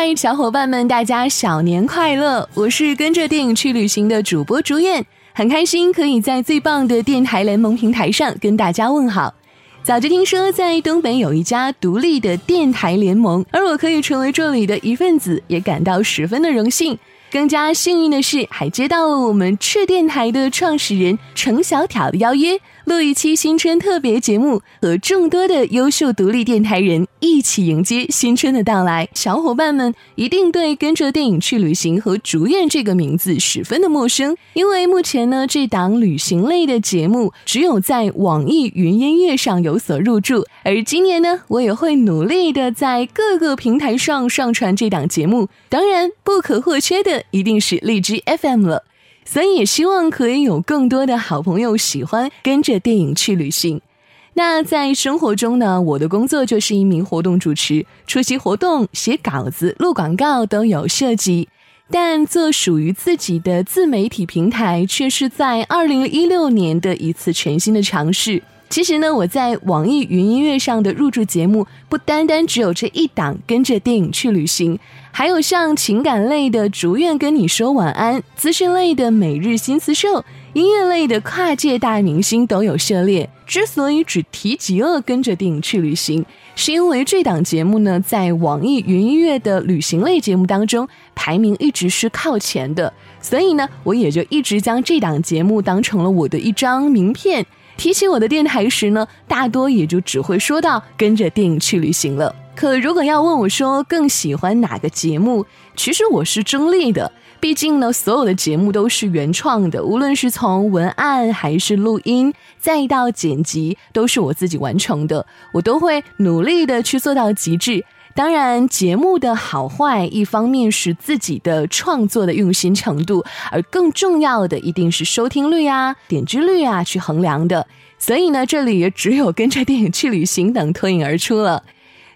嗨，小伙伴们，大家小年快乐！我是跟着电影去旅行的主播朱燕，很开心可以在最棒的电台联盟平台上跟大家问好。早就听说在东北有一家独立的电台联盟，而我可以成为这里的一份子，也感到十分的荣幸。更加幸运的是，还接到了我们赤电台的创始人程小挑的邀约，录一期新春特别节目，和众多的优秀独立电台人一起迎接新春的到来。小伙伴们一定对跟着电影去旅行和竹院这个名字十分的陌生，因为目前呢，这档旅行类的节目只有在网易云音乐上有所入驻，而今年呢，我也会努力的在各个平台上上传这档节目，当然不可或缺的。一定是荔枝 FM 了，所以也希望可以有更多的好朋友喜欢跟着电影去旅行。那在生活中呢，我的工作就是一名活动主持，出席活动、写稿子、录广告都有涉及。但做属于自己的自媒体平台，却是在二零一六年的一次全新的尝试。其实呢，我在网易云音乐上的入驻节目不单单只有这一档，跟着电影去旅行，还有像情感类的《逐愿跟你说晚安》，资讯类的《每日新词秀》，音乐类的跨界大明星都有涉猎。之所以只提及了跟着电影去旅行，是因为这档节目呢，在网易云音乐的旅行类节目当中排名一直是靠前的，所以呢，我也就一直将这档节目当成了我的一张名片。提起我的电台时呢，大多也就只会说到跟着电影去旅行了。可如果要问我说更喜欢哪个节目，其实我是中立的。毕竟呢，所有的节目都是原创的，无论是从文案还是录音，再到剪辑，都是我自己完成的，我都会努力的去做到极致。当然，节目的好坏，一方面是自己的创作的用心程度，而更重要的一定是收听率啊、点击率啊去衡量的。所以呢，这里也只有跟着电影去旅行等脱颖而出了。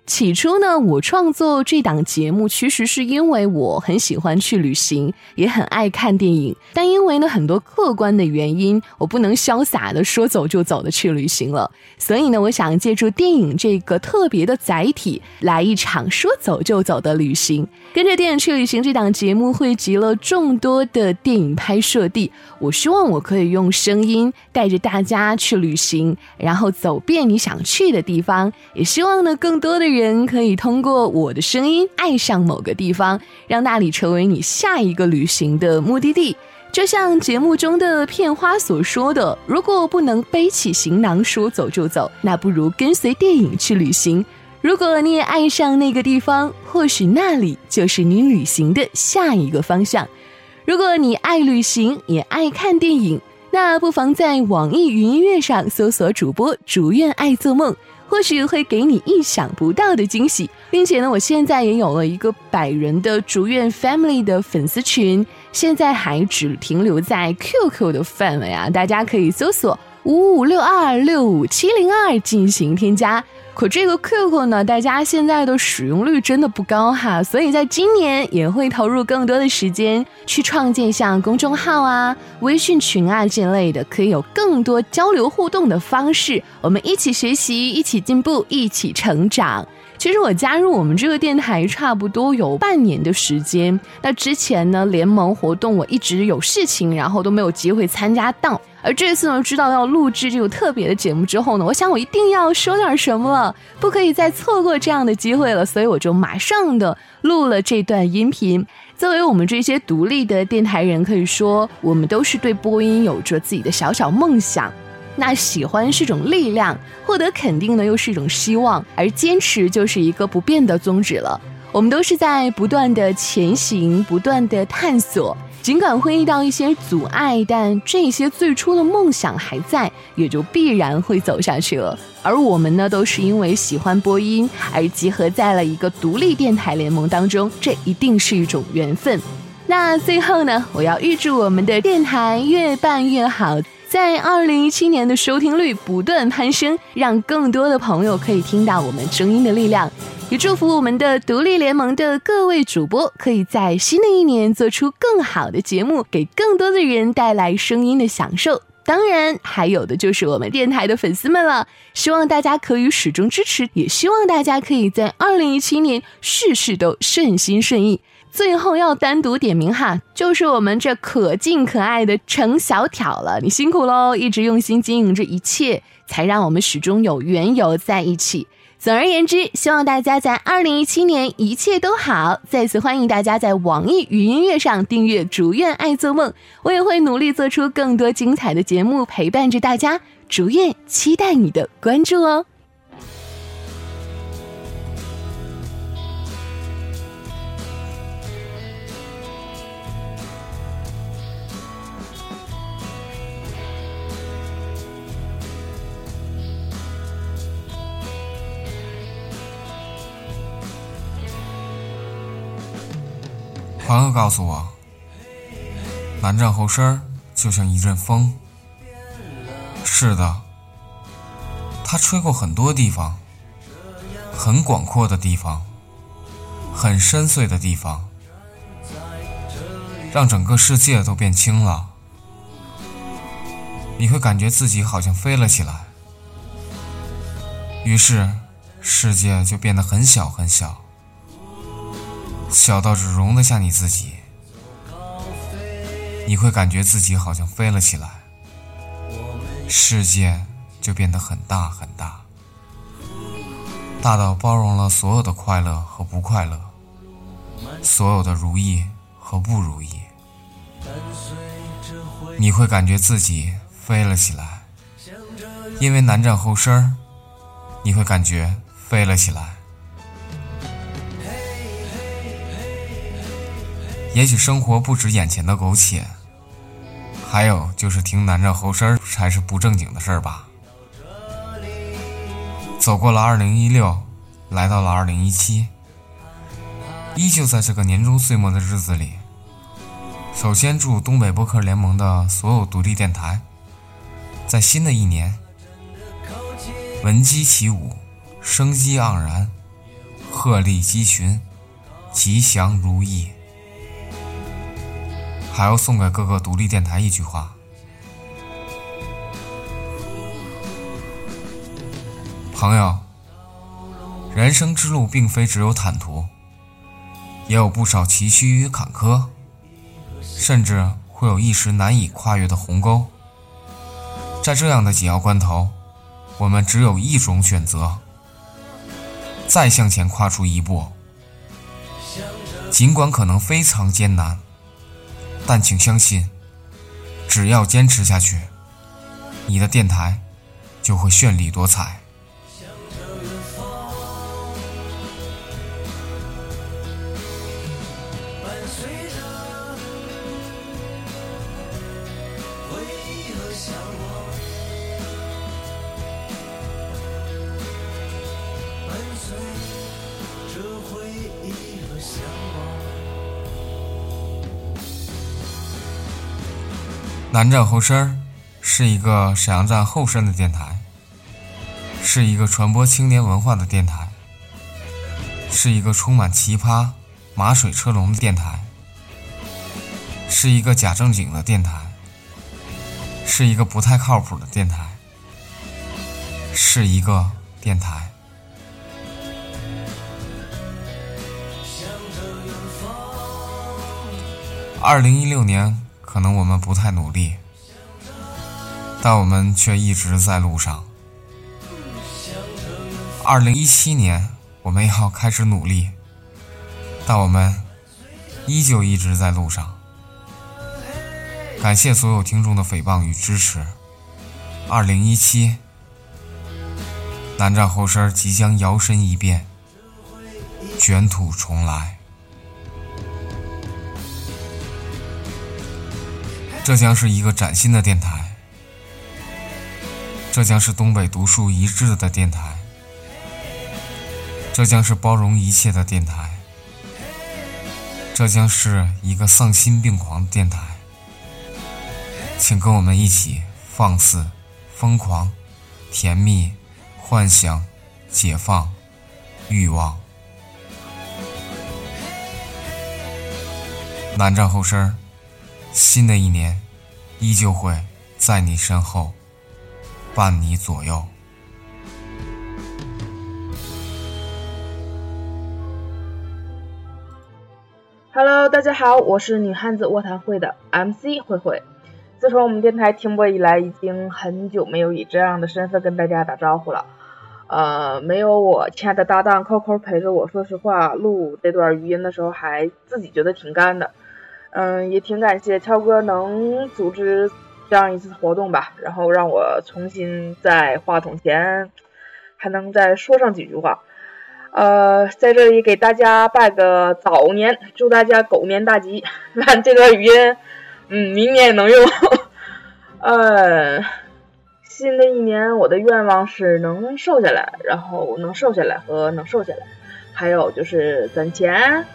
起初呢，我创作这档节目，其实是因为我很喜欢去旅行，也很爱看电影。但因为呢很多客观的原因，我不能潇洒的说走就走的去旅行了。所以呢，我想借助电影这个特别的载体，来一场说走就走的旅行。跟着电影去旅行这档节目，汇集了众多的电影拍摄地。我希望我可以用声音带着大家去旅行，然后走遍你想去的地方。也希望呢，更多的。人可以通过我的声音爱上某个地方，让那里成为你下一个旅行的目的地。就像节目中的片花所说的：“如果不能背起行囊说走就走，那不如跟随电影去旅行。如果你也爱上那个地方，或许那里就是你旅行的下一个方向。如果你爱旅行，也爱看电影，那不妨在网易云音乐上搜索主播“竹院爱做梦”。”或许会给你意想不到的惊喜，并且呢，我现在也有了一个百人的竹院 Family 的粉丝群，现在还只停留在 QQ 的范围啊，大家可以搜索五五六二六五七零二进行添加。可这个 QQ 呢，大家现在的使用率真的不高哈，所以在今年也会投入更多的时间去创建像公众号啊、微信群啊这类的，可以有更多交流互动的方式，我们一起学习，一起进步，一起成长。其实我加入我们这个电台差不多有半年的时间，那之前呢联盟活动我一直有事情，然后都没有机会参加到。而这次呢知道要录制这个特别的节目之后呢，我想我一定要说点什么了，不可以再错过这样的机会了，所以我就马上的录了这段音频。作为我们这些独立的电台人，可以说我们都是对播音有着自己的小小梦想。那喜欢是种力量，获得肯定呢又是一种希望，而坚持就是一个不变的宗旨了。我们都是在不断的前行，不断的探索，尽管会遇到一些阻碍，但这些最初的梦想还在，也就必然会走下去了。而我们呢，都是因为喜欢播音而集合在了一个独立电台联盟当中，这一定是一种缘分。那最后呢，我要预祝我们的电台越办越好。在二零一七年的收听率不断攀升，让更多的朋友可以听到我们声音的力量，也祝福我们的独立联盟的各位主播可以在新的一年做出更好的节目，给更多的人带来声音的享受。当然，还有的就是我们电台的粉丝们了。希望大家可以始终支持，也希望大家可以在二零一七年事事都顺心顺意。最后要单独点名哈，就是我们这可敬可爱的程小挑了，你辛苦喽，一直用心经营这一切，才让我们始终有缘由在一起。总而言之，希望大家在二零一七年一切都好。再次欢迎大家在网易云音乐上订阅《竹院爱做梦》，我也会努力做出更多精彩的节目陪伴着大家。竹院期待你的关注哦。朋友告诉我，南站后身就像一阵风。是的，它吹过很多地方，很广阔的地方，很深邃的地方，让整个世界都变轻了。你会感觉自己好像飞了起来，于是世界就变得很小很小。小到只容得下你自己，你会感觉自己好像飞了起来，世界就变得很大很大，大到包容了所有的快乐和不快乐，所有的如意和不如意。你会感觉自己飞了起来，因为南站后身，你会感觉飞了起来。也许生活不止眼前的苟且，还有就是听南站后身才是不正经的事儿吧。走过了二零一六，来到了二零一七，依旧在这个年终岁末的日子里。首先祝东北播客联盟的所有独立电台，在新的一年，闻鸡起舞，生机盎然，鹤立鸡群，吉祥如意。还要送给各个独立电台一句话：朋友，人生之路并非只有坦途，也有不少崎岖与坎坷，甚至会有一时难以跨越的鸿沟。在这样的紧要关头，我们只有一种选择：再向前跨出一步，尽管可能非常艰难。但请相信，只要坚持下去，你的电台就会绚丽多彩。南站后身是一个沈阳站后身的电台，是一个传播青年文化的电台，是一个充满奇葩马水车龙的电台，是一个假正经的电台，是一个不太靠谱的电台，是一个电台。二零一六年。可能我们不太努力，但我们却一直在路上。二零一七年，我们要开始努力，但我们依旧一直在路上。感谢所有听众的诽谤与支持。二零一七，南站后身即将摇身一变，卷土重来。这将是一个崭新的电台，这将是东北独树一帜的电台，这将是包容一切的电台，这将是一个丧心病狂的电台。请跟我们一起放肆、疯狂、甜蜜、幻想、解放、欲望。南站后身新的一年，依旧会在你身后，伴你左右。Hello，大家好，我是女汉子卧谈会的 MC 慧慧。自从我们电台停播以来，已经很久没有以这样的身份跟大家打招呼了。呃，没有我亲爱的搭档扣扣陪着我，说实话，录这段语音的时候还自己觉得挺干的。嗯，也挺感谢超哥能组织这样一次活动吧，然后让我重新在话筒前还能再说上几句话。呃，在这里给大家拜个早年，祝大家狗年大吉。看这段语音，嗯，明年也能用。呃，新的一年我的愿望是能瘦下来，然后能瘦下来和能瘦下来，还有就是攒钱，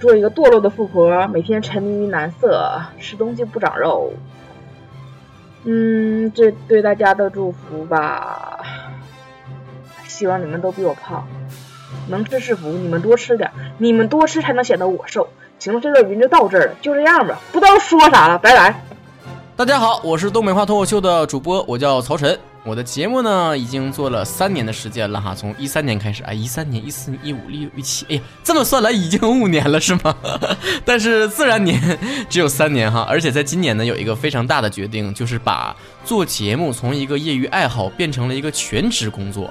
做一个堕落的富婆，每天沉迷于男色，吃东西不长肉。嗯，这对大家的祝福吧，希望你们都比我胖。能吃是福，你们多吃点，你们多吃才能显得我瘦。行了，这段语音就到这儿了，就这样吧，不知道说啥了，拜拜。大家好，我是东北话脱口秀的主播，我叫曹晨。我的节目呢，已经做了三年的时间了哈，从一三年开始，哎，一三年、一四年、一五、一六、一七，哎呀，这么算来已经五年了是吗？但是自然年只有三年哈，而且在今年呢，有一个非常大的决定，就是把做节目从一个业余爱好变成了一个全职工作。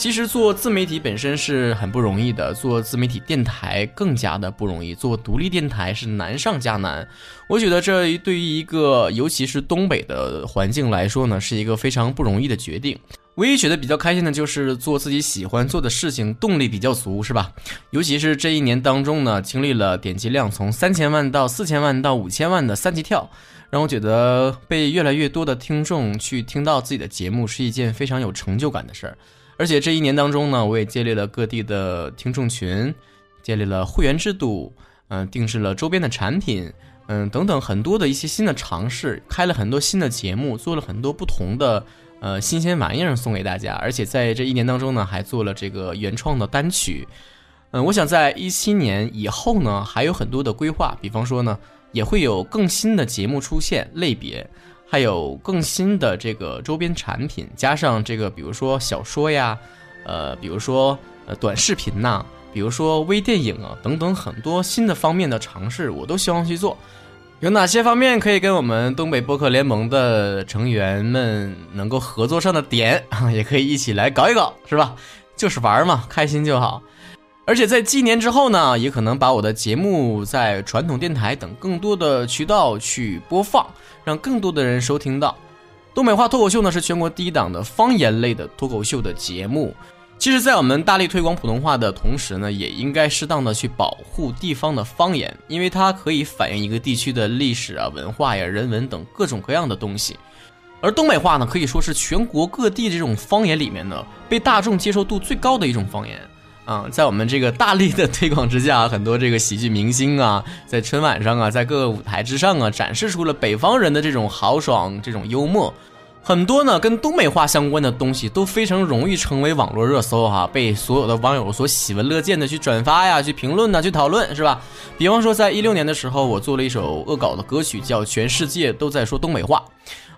其实做自媒体本身是很不容易的，做自媒体电台更加的不容易，做独立电台是难上加难。我觉得这对于一个尤其是东北的环境来说呢，是一个非常不容易的决定。唯一觉得比较开心的就是做自己喜欢做的事情，动力比较足，是吧？尤其是这一年当中呢，经历了点击量从三千万到四千万到五千万的三级跳，让我觉得被越来越多的听众去听到自己的节目是一件非常有成就感的事儿。而且这一年当中呢，我也建立了各地的听众群，建立了会员制度，嗯，定制了周边的产品，嗯，等等很多的一些新的尝试，开了很多新的节目，做了很多不同的呃新鲜玩意儿送给大家。而且在这一年当中呢，还做了这个原创的单曲，嗯，我想在一七年以后呢，还有很多的规划，比方说呢，也会有更新的节目出现类别。还有更新的这个周边产品，加上这个，比如说小说呀，呃，比如说呃短视频呐，比如说微电影啊等等很多新的方面的尝试，我都希望去做。有哪些方面可以跟我们东北播客联盟的成员们能够合作上的点啊，也可以一起来搞一搞，是吧？就是玩嘛，开心就好。而且在几年之后呢，也可能把我的节目在传统电台等更多的渠道去播放。让更多的人收听到东北话脱口秀呢，是全国第一档的方言类的脱口秀的节目。其实，在我们大力推广普通话的同时呢，也应该适当的去保护地方的方言，因为它可以反映一个地区的历史啊、文化呀、人文等各种各样的东西。而东北话呢，可以说是全国各地这种方言里面呢，被大众接受度最高的一种方言。啊，在我们这个大力的推广之下，很多这个喜剧明星啊，在春晚上啊，在各个舞台之上啊，展示出了北方人的这种豪爽、这种幽默。很多呢跟东北话相关的东西都非常容易成为网络热搜哈，被所有的网友所喜闻乐见的去转发呀、去评论呐、去讨论，是吧？比方说，在一六年的时候，我做了一首恶搞的歌曲，叫《全世界都在说东北话》。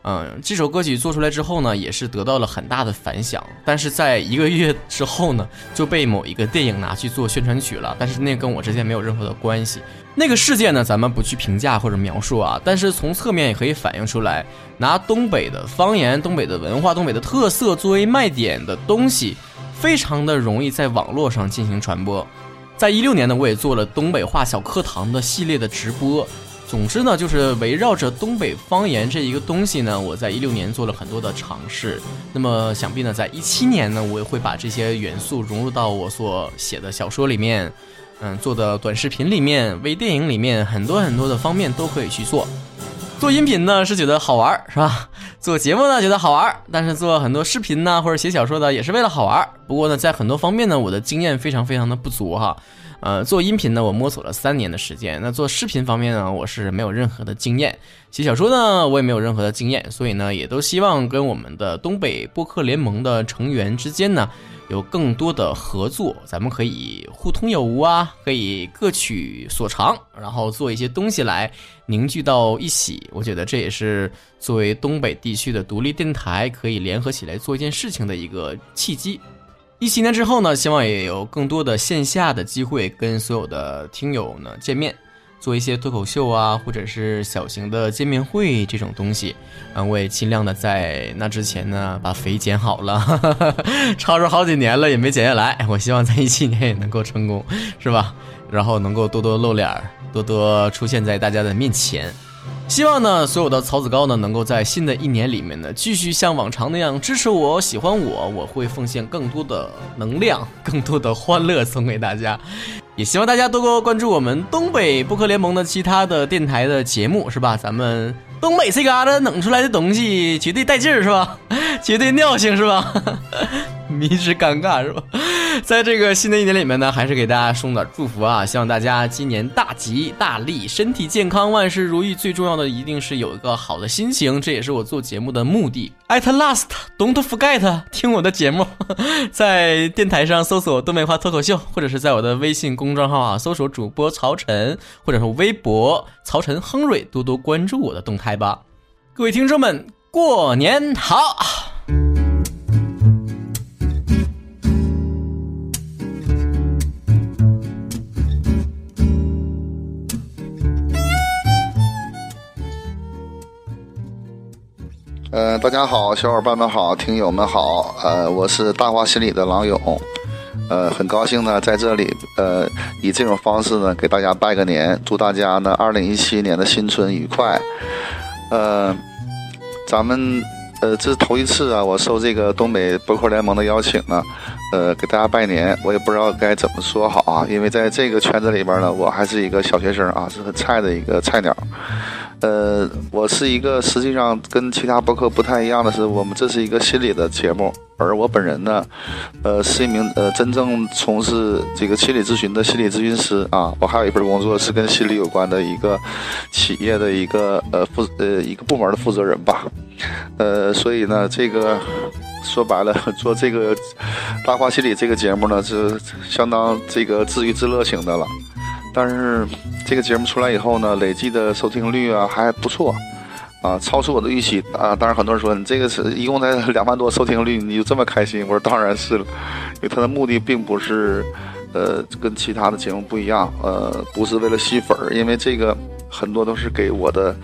嗯，这首歌曲做出来之后呢，也是得到了很大的反响。但是在一个月之后呢，就被某一个电影拿去做宣传曲了。但是那跟我之间没有任何的关系。那个事件呢，咱们不去评价或者描述啊。但是从侧面也可以反映出来，拿东北的方言、东北的文化、东北的特色作为卖点的东西，非常的容易在网络上进行传播。在一六年呢，我也做了东北话小课堂的系列的直播。总之呢，就是围绕着东北方言这一个东西呢，我在一六年做了很多的尝试。那么想必呢，在一七年呢，我也会把这些元素融入到我所写的小说里面，嗯，做的短视频里面、微电影里面，很多很多的方面都可以去做。做音频呢是觉得好玩儿，是吧？做节目呢觉得好玩儿，但是做很多视频呢或者写小说的也是为了好玩儿。不过呢，在很多方面呢，我的经验非常非常的不足哈。呃，做音频呢，我摸索了三年的时间。那做视频方面呢，我是没有任何的经验。写小说呢，我也没有任何的经验。所以呢，也都希望跟我们的东北播客联盟的成员之间呢，有更多的合作。咱们可以互通有无啊，可以各取所长，然后做一些东西来凝聚到一起。我觉得这也是作为东北地区的独立电台可以联合起来做一件事情的一个契机。一七年之后呢，希望也有更多的线下的机会跟所有的听友呢见面，做一些脱口秀啊，或者是小型的见面会这种东西。嗯，我也尽量的在那之前呢把肥减好了，超出好几年了也没减下来。我希望在一七年也能够成功，是吧？然后能够多多露脸，多多出现在大家的面前。希望呢，所有的曹子高呢，能够在新的一年里面呢，继续像往常那样支持我、喜欢我。我会奉献更多的能量、更多的欢乐送给大家。也希望大家多多关注我们东北播客联盟的其他的电台的节目，是吧？咱们东北这旮瘩弄出来的东西绝对带劲儿，是吧？绝对尿性，是吧？迷之尴尬，是吧？在这个新的一年里面呢，还是给大家送点祝福啊！希望大家今年大吉大利，身体健康，万事如意。最重要的一定是有一个好的心情，这也是我做节目的目的。At last, don't forget，听我的节目，在电台上搜索“东北话脱口秀”，或者是在我的微信公众号啊搜索主播曹晨，或者是微博曹晨亨瑞，多多关注我的动态吧。各位听众们，过年好！呃，大家好，小伙伴们好，听友们好，呃，我是大话心理的郎勇，呃，很高兴呢，在这里，呃，以这种方式呢，给大家拜个年，祝大家呢，二零一七年的新春愉快。呃，咱们，呃，这是头一次啊，我受这个东北博客联盟的邀请呢，呃，给大家拜年，我也不知道该怎么说好啊，因为在这个圈子里边呢，我还是一个小学生啊，是很菜的一个菜鸟。呃，我是一个实际上跟其他博客不太一样的是，我们这是一个心理的节目，而我本人呢，呃，是一名呃真正从事这个心理咨询的心理咨询师啊。我还有一份工作是跟心理有关的一个企业的一个呃负呃一个部门的负责人吧。呃，所以呢，这个说白了，做这个大话心理这个节目呢，是相当这个自娱自乐型的了。但是这个节目出来以后呢，累计的收听率啊还不错，啊，超出我的预期啊。当然很多人说你这个是一共才 两万多收听率，你就这么开心？我说当然是了，因为它的目的并不是，呃，跟其他的节目不一样，呃，不是为了吸粉儿，因为这个很多都是给我的，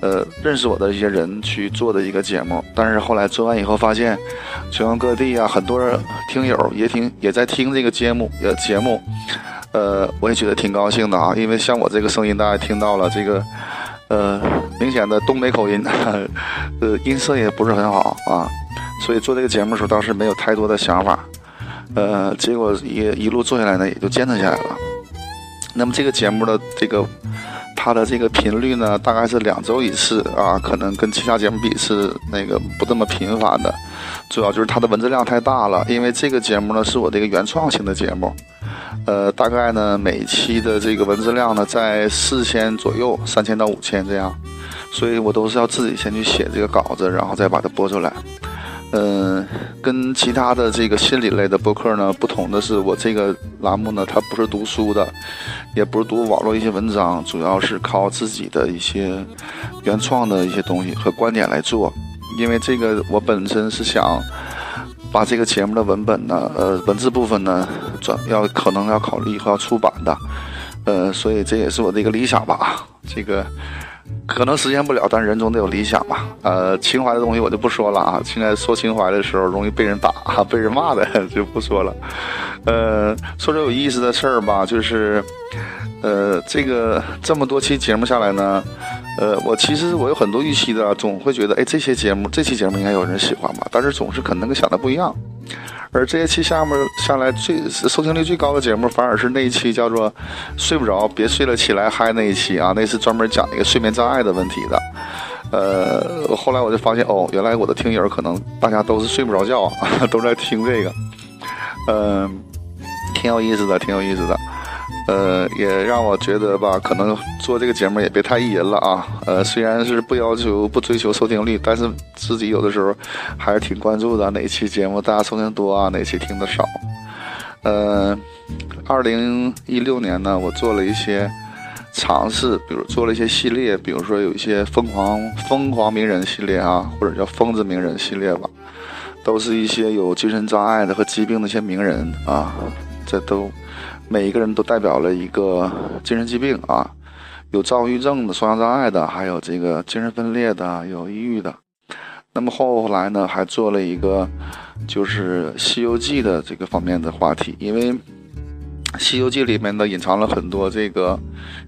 呃，认识我的一些人去做的一个节目。但是后来做完以后发现，全国各地啊，很多听友也听也在听这个节目，呃，节目。呃，我也觉得挺高兴的啊，因为像我这个声音，大家听到了这个，呃，明显的东北口音，呃，音色也不是很好啊，所以做这个节目的时候倒是没有太多的想法，呃，结果也一路做下来呢，也就坚持下来了。那么这个节目的这个它的这个频率呢，大概是两周一次啊，可能跟其他节目比是那个不这么频繁的，主要就是它的文字量太大了，因为这个节目呢是我这个原创性的节目。呃，大概呢，每期的这个文字量呢，在四千左右，三千到五千这样，所以我都是要自己先去写这个稿子，然后再把它播出来。嗯，跟其他的这个心理类的播客呢不同的是，我这个栏目呢，它不是读书的，也不是读网络一些文章，主要是靠自己的一些原创的一些东西和观点来做。因为这个，我本身是想。把这个节目的文本呢，呃，文字部分呢，转要可能要考虑以后要出版的，呃，所以这也是我的一个理想吧。这个可能实现不了，但人总得有理想吧。呃，情怀的东西我就不说了啊。现在说情怀的时候，容易被人打、被人骂的，就不说了。呃，说点有意思的事儿吧，就是，呃，这个这么多期节目下来呢。呃，我其实我有很多预期的，总会觉得，哎，这些节目，这期节目应该有人喜欢吧？但是总是可能跟想的不一样。而这些期下面下来最收听率最高的节目，反而是那一期叫做“睡不着别睡了起来嗨”那一期啊，那是专门讲一个睡眠障碍的问题的。呃，后来我就发现，哦，原来我的听友可能大家都是睡不着觉，都在听这个，嗯，挺有意思的，挺有意思的。呃，也让我觉得吧，可能做这个节目也别太意淫了啊。呃，虽然是不要求、不追求收听率，但是自己有的时候还是挺关注的，哪期节目大家收听多啊，哪期听的少。呃，二零一六年呢，我做了一些尝试，比如做了一些系列，比如说有一些疯狂疯狂名人系列啊，或者叫疯子名人系列吧，都是一些有精神障碍的和疾病的一些名人啊，这都。每一个人都代表了一个精神疾病啊，有躁郁症的、双向障碍的，还有这个精神分裂的、有抑郁的。那么后来呢，还做了一个就是《西游记》的这个方面的话题，因为《西游记》里面呢隐藏了很多这个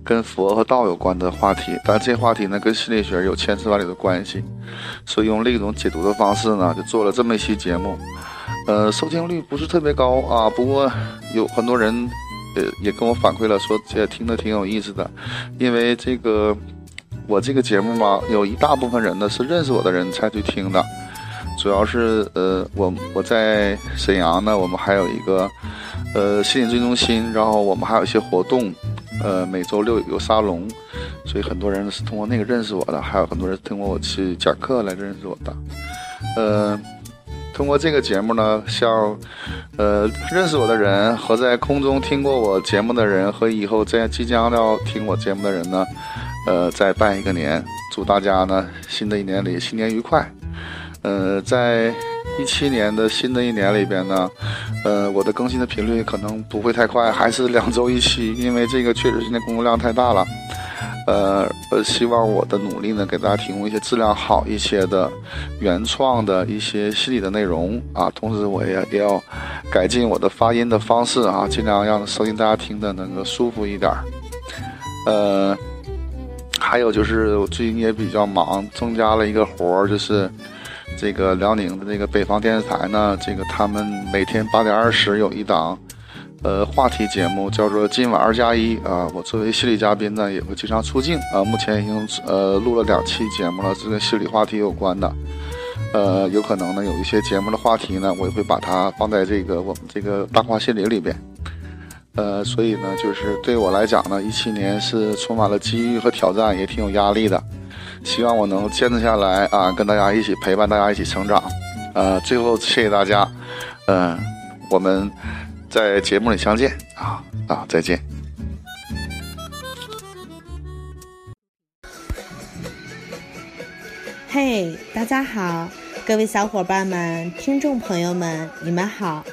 跟佛和道有关的话题，但这话题呢跟心理学有千丝万缕的关系，所以用另一种解读的方式呢，就做了这么一期节目。呃，收听率不是特别高啊，不过有很多人。呃，也跟我反馈了，说这听得挺有意思的，因为这个我这个节目嘛，有一大部分人呢是认识我的人才去听的，主要是呃，我我在沈阳呢，我们还有一个呃心理咨询中心，然后我们还有一些活动，呃，每周六有沙龙，所以很多人是通过那个认识我的，还有很多人通过我去讲课来认识我的，呃。通过这个节目呢，向，呃，认识我的人和在空中听过我节目的人和以后在即将要听我节目的人呢，呃，再拜一个年，祝大家呢新的一年里新年愉快。呃，在一七年的新的一年里边呢，呃，我的更新的频率可能不会太快，还是两周一期，因为这个确实现在工作量太大了。呃呃，希望我的努力呢，给大家提供一些质量好一些的原创的一些心理的内容啊。同时，我也也要改进我的发音的方式啊，尽量让声音大家听的能够舒服一点。呃，还有就是我最近也比较忙，增加了一个活儿，就是这个辽宁的这个北方电视台呢，这个他们每天八点二十有一档。呃，话题节目叫做“今晚二加一”啊，我作为心理嘉宾呢，也会经常出镜啊。目前已经呃录了两期节目了，是跟心理话题有关的。呃，有可能呢，有一些节目的话题呢，我也会把它放在这个我们这个大话心理里边。呃，所以呢，就是对我来讲呢，一七年是充满了机遇和挑战，也挺有压力的。希望我能坚持下来啊，跟大家一起陪伴大家一起成长。呃，最后谢谢大家。嗯，我们。在节目里相见啊啊！再见。嘿，大家好，各位小伙伴们、听众朋友们，你们好，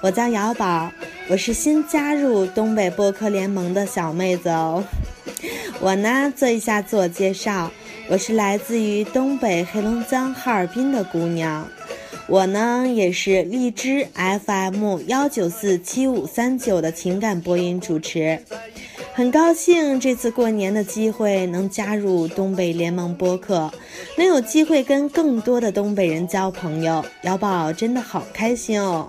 我叫瑶宝，我是新加入东北播客联盟的小妹子哦。我呢，做一下自我介绍，我是来自于东北黑龙江哈尔滨的姑娘。我呢也是荔枝 FM 幺九四七五三九的情感播音主持，很高兴这次过年的机会能加入东北联盟播客，能有机会跟更多的东北人交朋友，姚宝真的好开心哦！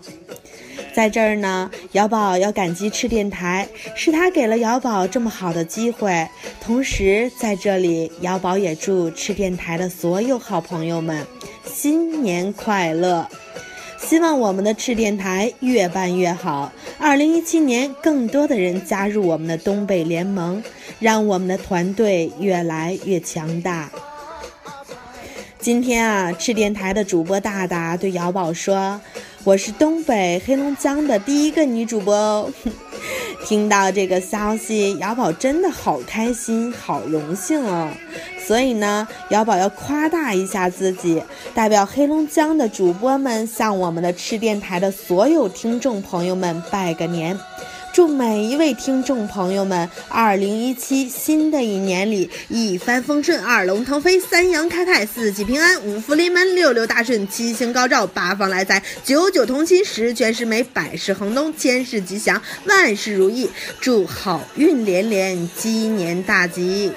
在这儿呢，姚宝要感激赤电台，是他给了姚宝这么好的机会，同时在这里，姚宝也祝赤电台的所有好朋友们。新年快乐！希望我们的赤电台越办越好。二零一七年，更多的人加入我们的东北联盟，让我们的团队越来越强大。今天啊，赤电台的主播大大对姚宝说：“我是东北黑龙江的第一个女主播哦。”听到这个消息，姚宝真的好开心，好荣幸哦。所以呢，姚宝要夸大一下自己，代表黑龙江的主播们向我们的吃电台的所有听众朋友们拜个年，祝每一位听众朋友们二零一七新的一年里一帆风顺，二龙腾飞，三阳开泰，四季平安，五福临门，六六大顺，七星高照，八方来财，九九同心，十全十美，百事亨通，千事吉祥，万事如意，祝好运连连，鸡年大吉。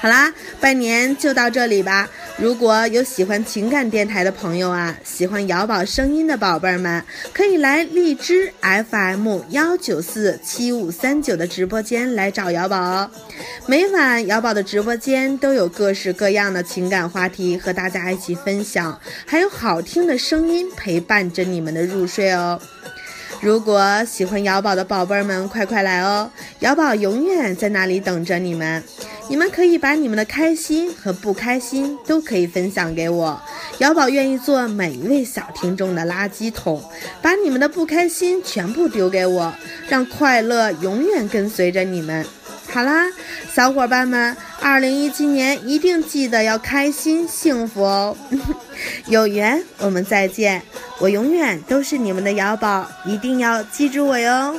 好啦，拜年就到这里吧。如果有喜欢情感电台的朋友啊，喜欢瑶宝声音的宝贝儿们，可以来荔枝 FM 幺九四七五三九的直播间来找瑶宝哦。每晚瑶宝的直播间都有各式各样的情感话题和大家一起分享，还有好听的声音陪伴着你们的入睡哦。如果喜欢瑶宝的宝贝儿们，快快来哦！瑶宝永远在那里等着你们。你们可以把你们的开心和不开心都可以分享给我，瑶宝愿意做每一位小听众的垃圾桶，把你们的不开心全部丢给我，让快乐永远跟随着你们。好啦，小伙伴们，二零一七年一定记得要开心幸福哦！有缘我们再见，我永远都是你们的瑶宝，一定要记住我哟！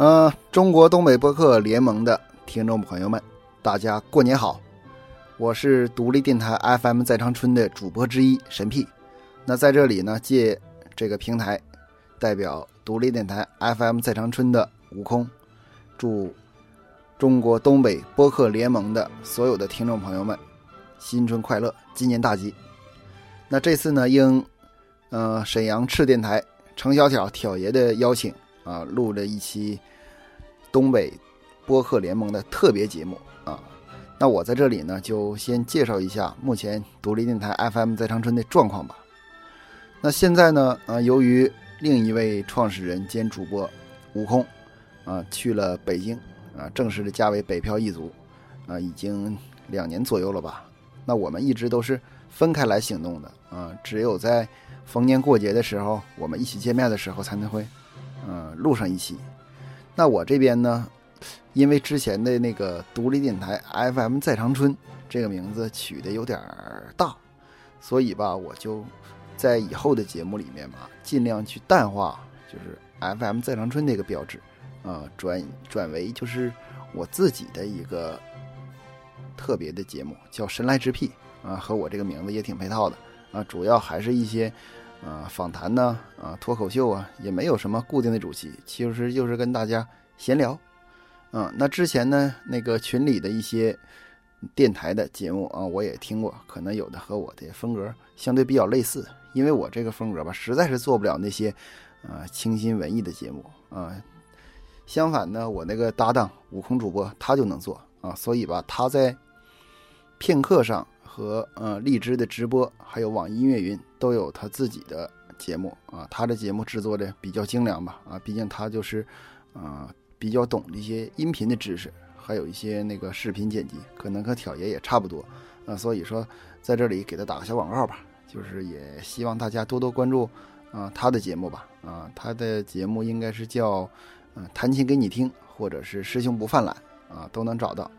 呃，中国东北播客联盟的听众朋友们，大家过年好！我是独立电台 FM 在长春的主播之一神屁。那在这里呢，借这个平台，代表独立电台 FM 在长春的悟空，祝中国东北播客联盟的所有的听众朋友们新春快乐，鸡年大吉！那这次呢，应呃沈阳赤电台程小挑挑爷的邀请啊，录了一期。东北播客联盟的特别节目啊，那我在这里呢，就先介绍一下目前独立电台 FM 在长春的状况吧。那现在呢，呃，由于另一位创始人兼主播悟空啊去了北京啊，正式的加为北漂一族啊，已经两年左右了吧。那我们一直都是分开来行动的啊，只有在逢年过节的时候，我们一起见面的时候，才能会嗯录上一期。那我这边呢，因为之前的那个独立电台 FM 在长春这个名字取的有点大，所以吧，我就在以后的节目里面嘛，尽量去淡化，就是 FM 在长春这个标志，啊，转转为就是我自己的一个特别的节目，叫神来之癖啊，和我这个名字也挺配套的啊，主要还是一些。啊，访谈呢，啊，脱口秀啊，也没有什么固定的主题，其实就是跟大家闲聊。嗯，那之前呢，那个群里的一些电台的节目啊，我也听过，可能有的和我的风格相对比较类似，因为我这个风格吧，实在是做不了那些啊清新文艺的节目啊。相反呢，我那个搭档悟空主播他就能做啊，所以吧，他在片刻上。和呃荔枝的直播，还有网易音乐云都有他自己的节目啊，他的节目制作的比较精良吧啊，毕竟他就是啊比较懂这些音频的知识，还有一些那个视频剪辑，可能和挑爷也差不多啊，所以说在这里给他打个小广告吧，就是也希望大家多多关注啊他的节目吧啊，他的节目应该是叫嗯弹琴给你听，或者是师兄不犯懒啊都能找到。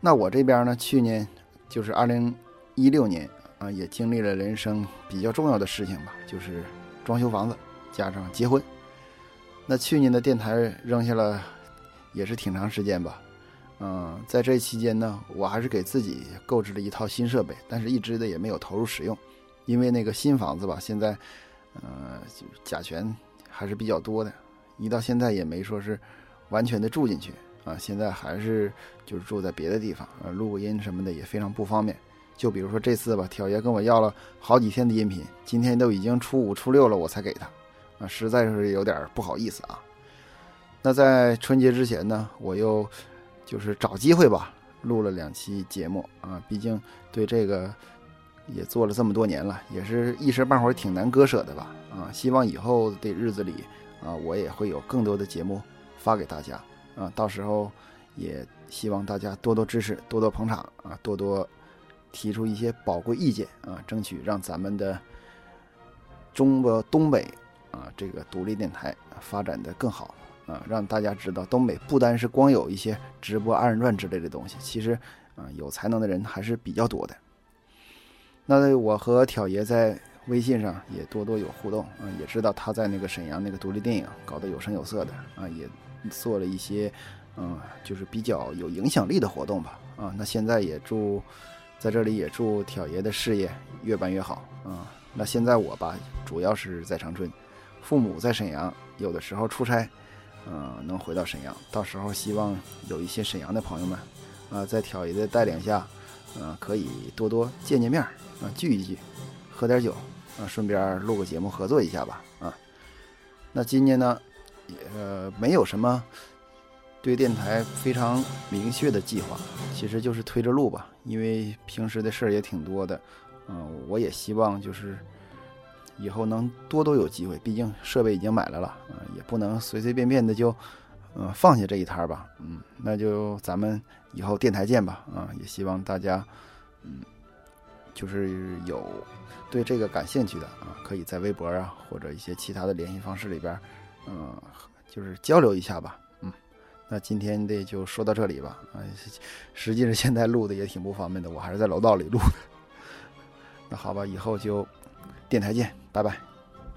那我这边呢，去年。就是二零一六年啊，也经历了人生比较重要的事情吧，就是装修房子，加上结婚。那去年的电台扔下了，也是挺长时间吧。嗯，在这期间呢，我还是给自己购置了一套新设备，但是一直的也没有投入使用，因为那个新房子吧，现在，呃，甲醛还是比较多的，一到现在也没说是完全的住进去。啊，现在还是就是住在别的地方啊，录个音什么的也非常不方便。就比如说这次吧，挑爷跟我要了好几天的音频，今天都已经初五、初六了，我才给他，啊，实在是有点不好意思啊。那在春节之前呢，我又就是找机会吧，录了两期节目啊，毕竟对这个也做了这么多年了，也是一时半会儿挺难割舍的吧。啊，希望以后的日子里啊，我也会有更多的节目发给大家。啊，到时候也希望大家多多支持，多多捧场啊，多多提出一些宝贵意见啊，争取让咱们的中国东北啊这个独立电台发展的更好啊，让大家知道东北不单是光有一些直播二人转之类的东西，其实啊有才能的人还是比较多的。那我和挑爷在微信上也多多有互动啊，也知道他在那个沈阳那个独立电影搞得有声有色的啊，也。做了一些，嗯，就是比较有影响力的活动吧，啊，那现在也祝，在这里也祝挑爷的事业越办越好，啊，那现在我吧，主要是在长春，父母在沈阳，有的时候出差，嗯，能回到沈阳，到时候希望有一些沈阳的朋友们，啊，在挑爷的带领下，嗯，可以多多见见面，啊，聚一聚，喝点酒，啊，顺便录个节目合作一下吧，啊，那今年呢？呃，没有什么对电台非常明确的计划，其实就是推着路吧。因为平时的事儿也挺多的，嗯，我也希望就是以后能多多有机会，毕竟设备已经买来了啊、也不能随随便便的就，呃，放下这一摊儿吧，嗯，那就咱们以后电台见吧，啊、也希望大家，嗯，就是有对这个感兴趣的啊，可以在微博啊或者一些其他的联系方式里边儿，嗯、就是交流一下吧，嗯，那今天的就说到这里吧，啊、实际上现在录的也挺不方便的，我还是在楼道里录的，那好吧，以后就电台见，拜拜。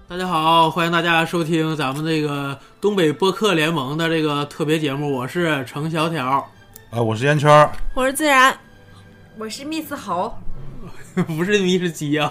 大家好，欢迎大家收听咱们这个东北播客联盟的这个特别节目，我是程小条，啊，我是烟圈儿，我是自然，我是 Miss 豪，不是迷是鸡啊。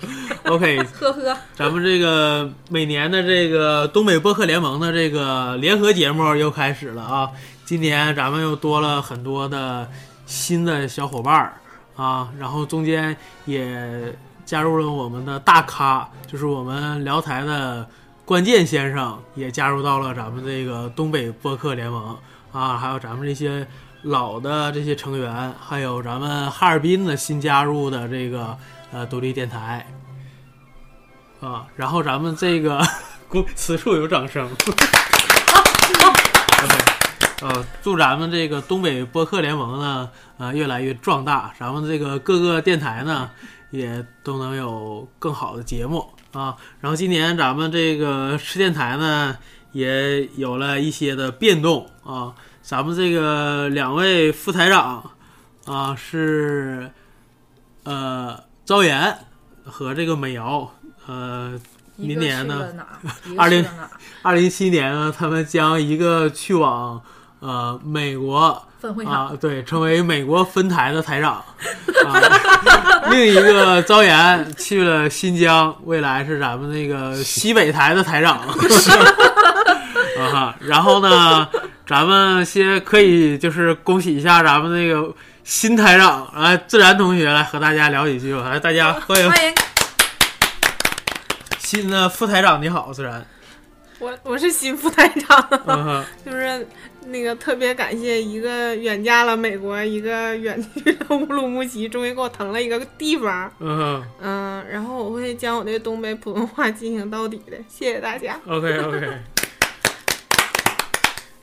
OK，呵呵，咱们这个每年的这个东北播客联盟的这个联合节目又开始了啊！今年咱们又多了很多的新的小伙伴儿啊，然后中间也加入了我们的大咖，就是我们辽台的关键先生也加入到了咱们这个东北播客联盟啊，还有咱们这些老的这些成员，还有咱们哈尔滨的新加入的这个呃独立电台。啊，然后咱们这个鼓此处有掌声。呃，祝咱们这个东北播客联盟呢，呃，越来越壮大。咱们这个各个电台呢，也都能有更好的节目啊。然后今年咱们这个市电台呢，也有了一些的变动啊。咱们这个两位副台长啊，是呃赵岩和这个美瑶。呃，明年呢，二零二零一七年呢，他们将一个去往呃美国分会啊，对，成为美国分台的台长啊。另一个招妍去了新疆，未来是咱们那个西北台的台长 啊哈。然后呢，咱们先可以就是恭喜一下咱们那个新台长来自然同学来和大家聊几句吧，来大家欢迎。欢迎。新的副台长你好，自然。我我是新副台长，嗯、就是那个特别感谢一个远嫁了美国，一个远去了乌鲁木齐，终于给我腾了一个地方。嗯嗯，然后我会将我的东北普通话进行到底的，谢谢大家。OK OK。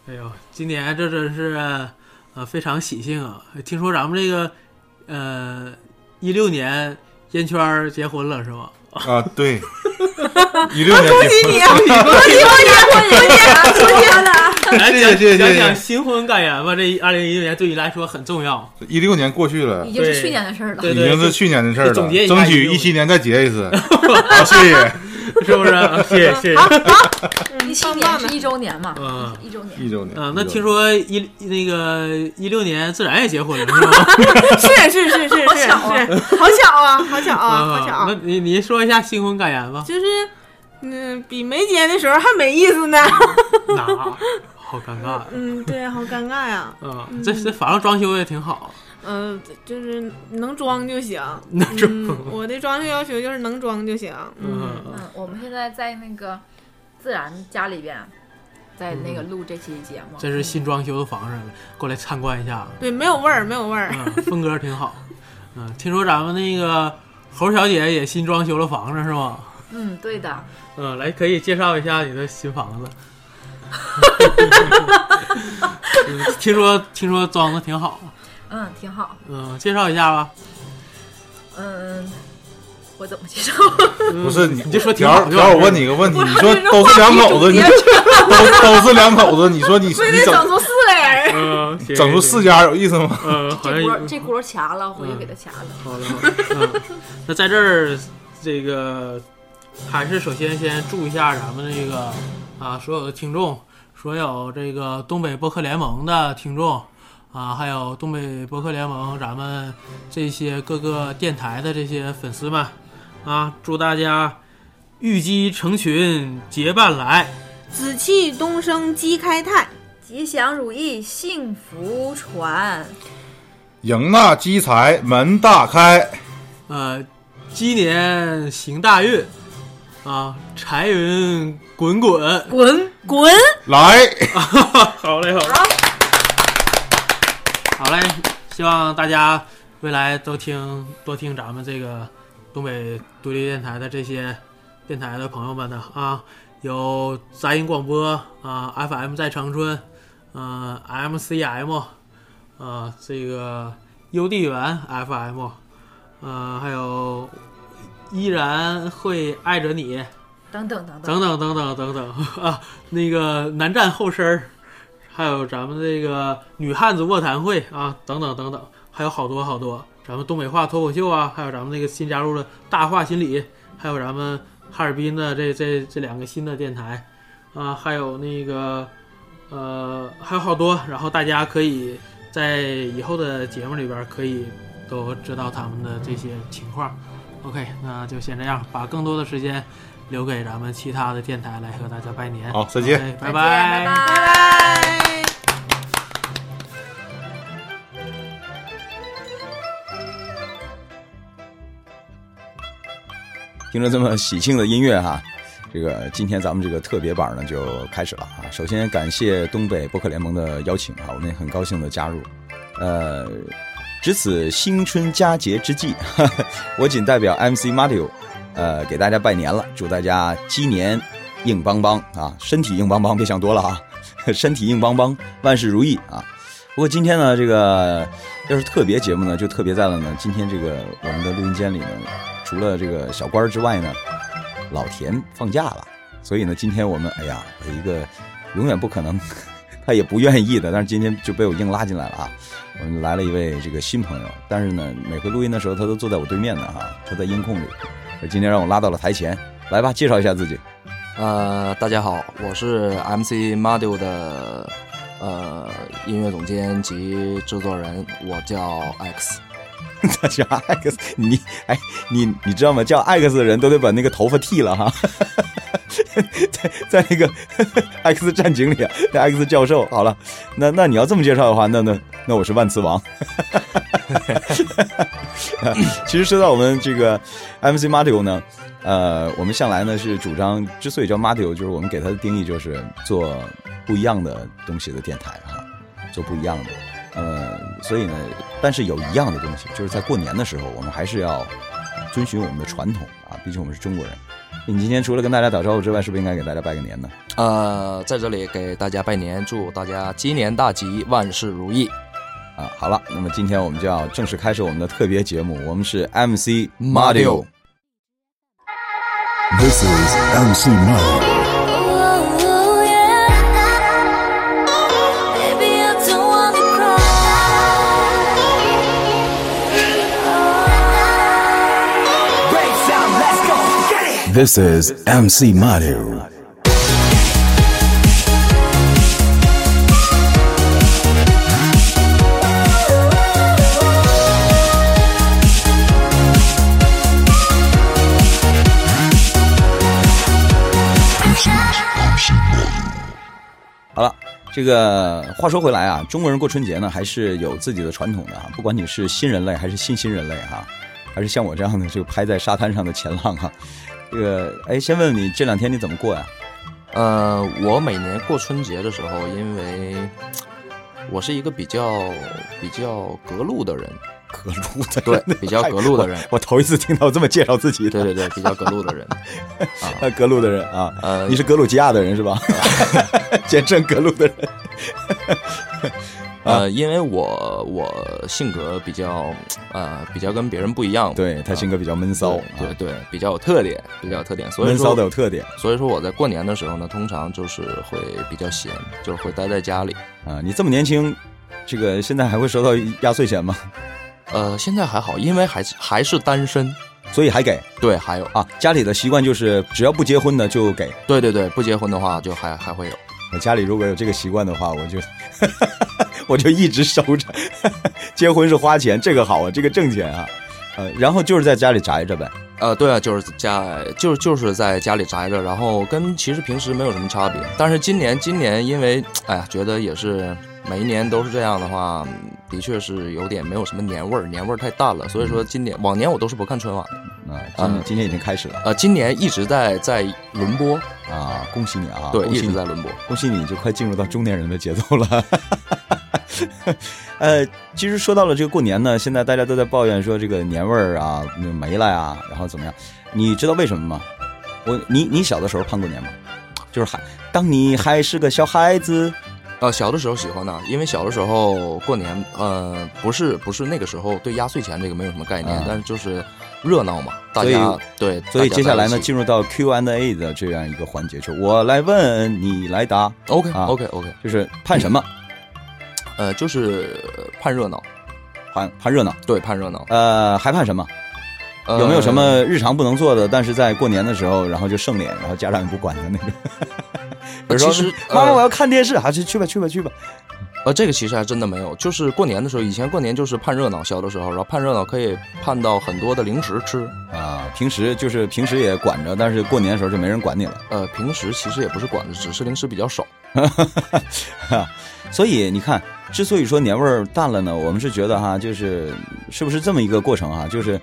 哎呦，今年这真是呃非常喜庆啊！听说咱们这个呃一六年烟圈结婚了是吗？啊，对，一六年恭喜你，恭喜恭喜恭喜恭喜了！来 谢谢谢谢讲讲新婚感言吧。这二零一六年对你来说很重要。一六年过去了，已经是去年的事儿了，对已经是去年的事儿了。总结一下争取一七年再结一次。好，谢谢。是不是？谢谢谢谢。一七年是一周年嘛？嗯，一周年。一周年。啊，那听说一那个一六年自然也结婚了是吗？是 是是是是是，好巧啊，好巧啊，好巧啊。那你你说一下新婚感言吧。就是，嗯，比没结的时候还没意思呢。哪？好尴尬。嗯，对，好尴尬呀。嗯，这这反正装修也挺好。嗯，就是能装就行。能装。我的装修要求就是能装就行。嗯嗯，我们现在在那个自然家里边，在那个录这期节目。这是新装修的房子，过来参观一下。对，没有味儿，没有味儿。嗯，风格挺好。嗯，听说咱们那个猴小姐也新装修了房子是吗？嗯，对的。嗯，来，可以介绍一下你的新房子。嗯、听说听说装的挺好。嗯，挺好。嗯，介绍一下吧。嗯，我怎么介绍？不是你，你就说条条，我问你个问题，你说都是两口子，你都都是两口子，你说你 你整出四个人，嗯，整出四家有意思吗？嗯，好像这锅这锅掐了，回去给他掐了。好的，好的。嗯，那在这儿，这个还是首先先祝一下咱们这个啊所有的听众，所有这个东北播客联盟的听众。啊，还有东北博客联盟，咱们这些各个电台的这些粉丝们，啊，祝大家玉鸡成群结伴来，紫气东升鸡开泰，吉祥如意幸福传，迎纳鸡财门大开，呃，鸡年行大运，啊，财云滚滚滚滚！来，好嘞，好。好嘞，希望大家未来都听多听咱们这个东北独立电台的这些电台的朋友们的啊，有杂音广播啊，FM 在长春，呃，MCM，呃，这个邮递员 FM，呃，还有依然会爱着你，等等等。等等等等等等 啊，那个南站后身儿，还有咱们这个女汉子卧谈会啊，等等等等，还有好多好多，咱们东北话脱口秀啊，还有咱们那个新加入的大话心理，还有咱们哈尔滨的这这这两个新的电台啊，还有那个呃还有好多，然后大家可以在以后的节目里边可以都知道他们的这些情况。OK，那就先这样，把更多的时间留给咱们其他的电台来和大家拜年。好再见拜拜拜拜。听着这么喜庆的音乐哈，这个今天咱们这个特别版呢就开始了啊。首先感谢东北播客联盟的邀请啊，我们也很高兴的加入。呃，值此新春佳节之际，哈 哈我仅代表 MC Mario，呃，给大家拜年了，祝大家鸡年硬邦邦啊，身体硬邦邦，别想多了啊，身体硬邦邦，万事如意啊。不过今天呢，这个要是特别节目呢，就特别在了呢。今天这个我们的录音间里呢，除了这个小官之外呢，老田放假了，所以呢，今天我们哎呀，有一个永远不可能，他也不愿意的，但是今天就被我硬拉进来了啊。我们来了一位这个新朋友，但是呢，每回录音的时候他都坐在我对面的哈，他在音控里，今天让我拉到了台前，来吧，介绍一下自己。呃，大家好，我是 MC Madio 的呃音乐总监及制作人，我叫 X。他叫 X，你哎，你你知道吗？叫 X 的人都得把那个头发剃了哈，在在那个 X 战警里，那 X 教授。好了，那那你要这么介绍的话，那那那我是万磁王。其实说到我们这个 MC Mario 呢，呃，我们向来呢是主张，之所以叫 Mario，就是我们给它的定义就是做不一样的东西的电台哈，做不一样的。呃，所以呢，但是有一样的东西，就是在过年的时候，我们还是要遵循我们的传统啊，毕竟我们是中国人。你今天除了跟大家打招呼之外，是不是应该给大家拜个年呢？呃，在这里给大家拜年，祝大家鸡年大吉，万事如意。啊，好了，那么今天我们就要正式开始我们的特别节目，我们是 MC Mario。This is MC Mario. This is MC Mario. 好了，这个话说回来啊，中国人过春节呢，还是有自己的传统的啊。不管你是新人类还是新新人类哈、还是像我这样的这个拍在沙滩上的前浪哈、这个哎，先问问你这两天你怎么过呀、呃，我每年过春节的时候，因为我是一个比较比较隔路的人，隔路的对，比较隔路的人我，我头一次听到这么介绍自己的。对对对，比较隔路的人。啊，格路的人啊，呃你是格鲁吉亚的人是吧？简称格路的人。呃，因为我我性格比较呃比较跟别人不一样，对他性格比较闷骚，对对，比较有特点，比较有特点，所以闷骚的有特点。所以说我在过年的时候呢，通常就是会比较闲，就是会待在家里。啊，你这么年轻，这个现在还会收到压岁钱吗？呃，现在还好，因为还是还是单身，所以还给。对，还有啊，家里的习惯就是只要不结婚的就给。对对对，不结婚的话就还还会有。我家里如果有这个习惯的话，我就 我就一直收着。结婚是花钱，这个好啊，这个挣钱啊。呃，然后就是在家里宅着呗。呃，对啊，就是家，就就是在家里宅着，然后跟其实平时没有什么差别。但是今年，今年因为哎呀，觉得也是每一年都是这样的话，的确是有点没有什么年味儿，年味儿太淡了。所以说今年，往年我都是不看春晚的。啊，今今年已经开始了。呃，今年一直在在轮播啊，恭喜你啊！对，一直在轮播。恭喜你，就快进入到中年人的节奏了。呃，其实说到了这个过年呢，现在大家都在抱怨说这个年味儿啊没了呀，然后怎么样？你知道为什么吗？我你你小的时候盼过年吗？就是还当你还是个小孩子，呃，小的时候喜欢呢，因为小的时候过年，呃，不是不是那个时候对压岁钱这个没有什么概念，啊但是就是热闹嘛，大家对，所以接下来呢，进入到 Q&A 的这样一个环节，就我来问你来答。OK 啊 OK OK，就是盼什么？呃，就是盼热闹，盼盼热闹。对，盼热闹。呃，还盼什么？呃有没有什么日常不能做的，但是在过年的时候，然后就剩脸，然后家长也不管的那种？比如说，其实 妈妈呃我要看电视，还是去吧去吧去吧。呃，这个其实还真的没有，就是过年的时候，以前过年就是盼热闹，小的时候，然后盼热闹可以盼到很多的零食吃啊。平时就是平时也管着，但是过年的时候就没人管你了。呃，平时其实也不是管着，只是零食比较少。所以你看，之所以说年味儿淡了呢，我们是觉得哈，就是是不是这么一个过程哈？就是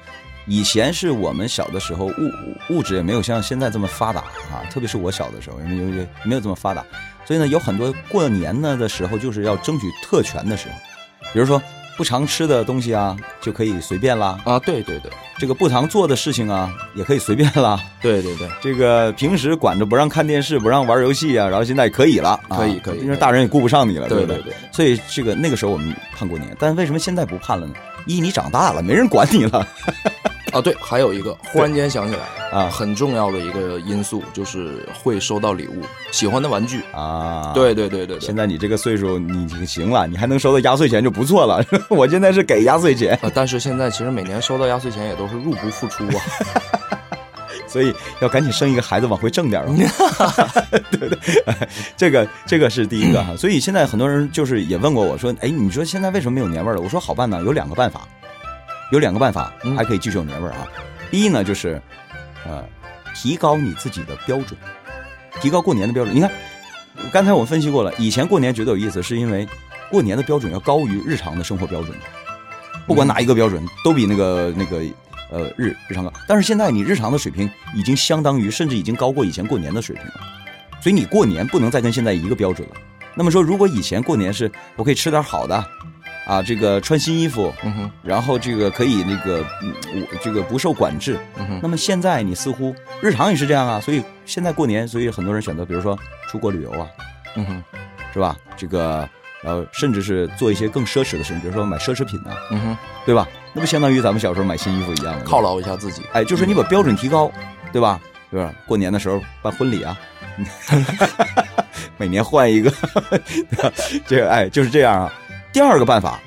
以前是我们小的时候物物质也没有像现在这么发达啊，特别是我小的时候，因为也没有这么发达，所以呢，有很多过年呢的时候就是要争取特权的时候，比如说不常吃的东西啊，就可以随便啦。啊，对对对，这个不常做的事情啊，也可以随便啦。对对对，这个平时管着不让看电视、不让玩游戏啊，然后现在可以了，啊可以可以因为大人也顾不上你了，对？对对。所以这个那个时候我们盼过年，但为什么现在不盼了呢？一你长大了，没人管你了。啊，对，还有一个，忽然间想起来啊，很重要的一个因素就是会收到礼物，喜欢的玩具啊。对对对对对，现在你这个岁数，你已经行了，你还能收到压岁钱就不错了。我现在是给压岁钱，啊，但是现在其实每年收到压岁钱也都是入不敷出啊。所以要赶紧生一个孩子，往回挣点儿 吧。对对，这个这个是第一个哈。所以现在很多人就是也问过我说，哎，你说现在为什么没有年味儿了？我说好办呢，有两个办法，有两个办法还可以继续有年味儿啊。第一呢，就是呃，提高你自己的标准，提高过年的标准。你看，刚才我们分析过了，以前过年觉得有意思，是因为过年的标准要高于日常的生活标准，不管哪一个标准都比那个那个。呃，日日常高，但是现在你日常的水平已经相当于，甚至已经高过以前过年的水平了，所以你过年不能再跟现在一个标准了。那么说，如果以前过年是我可以吃点好的，啊，这个穿新衣服，嗯哼，然后这个可以那个，嗯我这个不受管制，嗯哼，那么现在你似乎日常也是这样啊，所以现在过年，所以很多人选择，比如说出国旅游啊，嗯哼，是吧？这个。然后甚至是做一些更奢侈的事情，比如说买奢侈品呢、啊，嗯哼，对吧？那不相当于咱们小时候买新衣服一样吗，犒劳一下自己。哎，就是你把标准提高，对吧？对吧？过年的时候办婚礼啊，每年换一个，这个哎就是这样啊。第二个办法，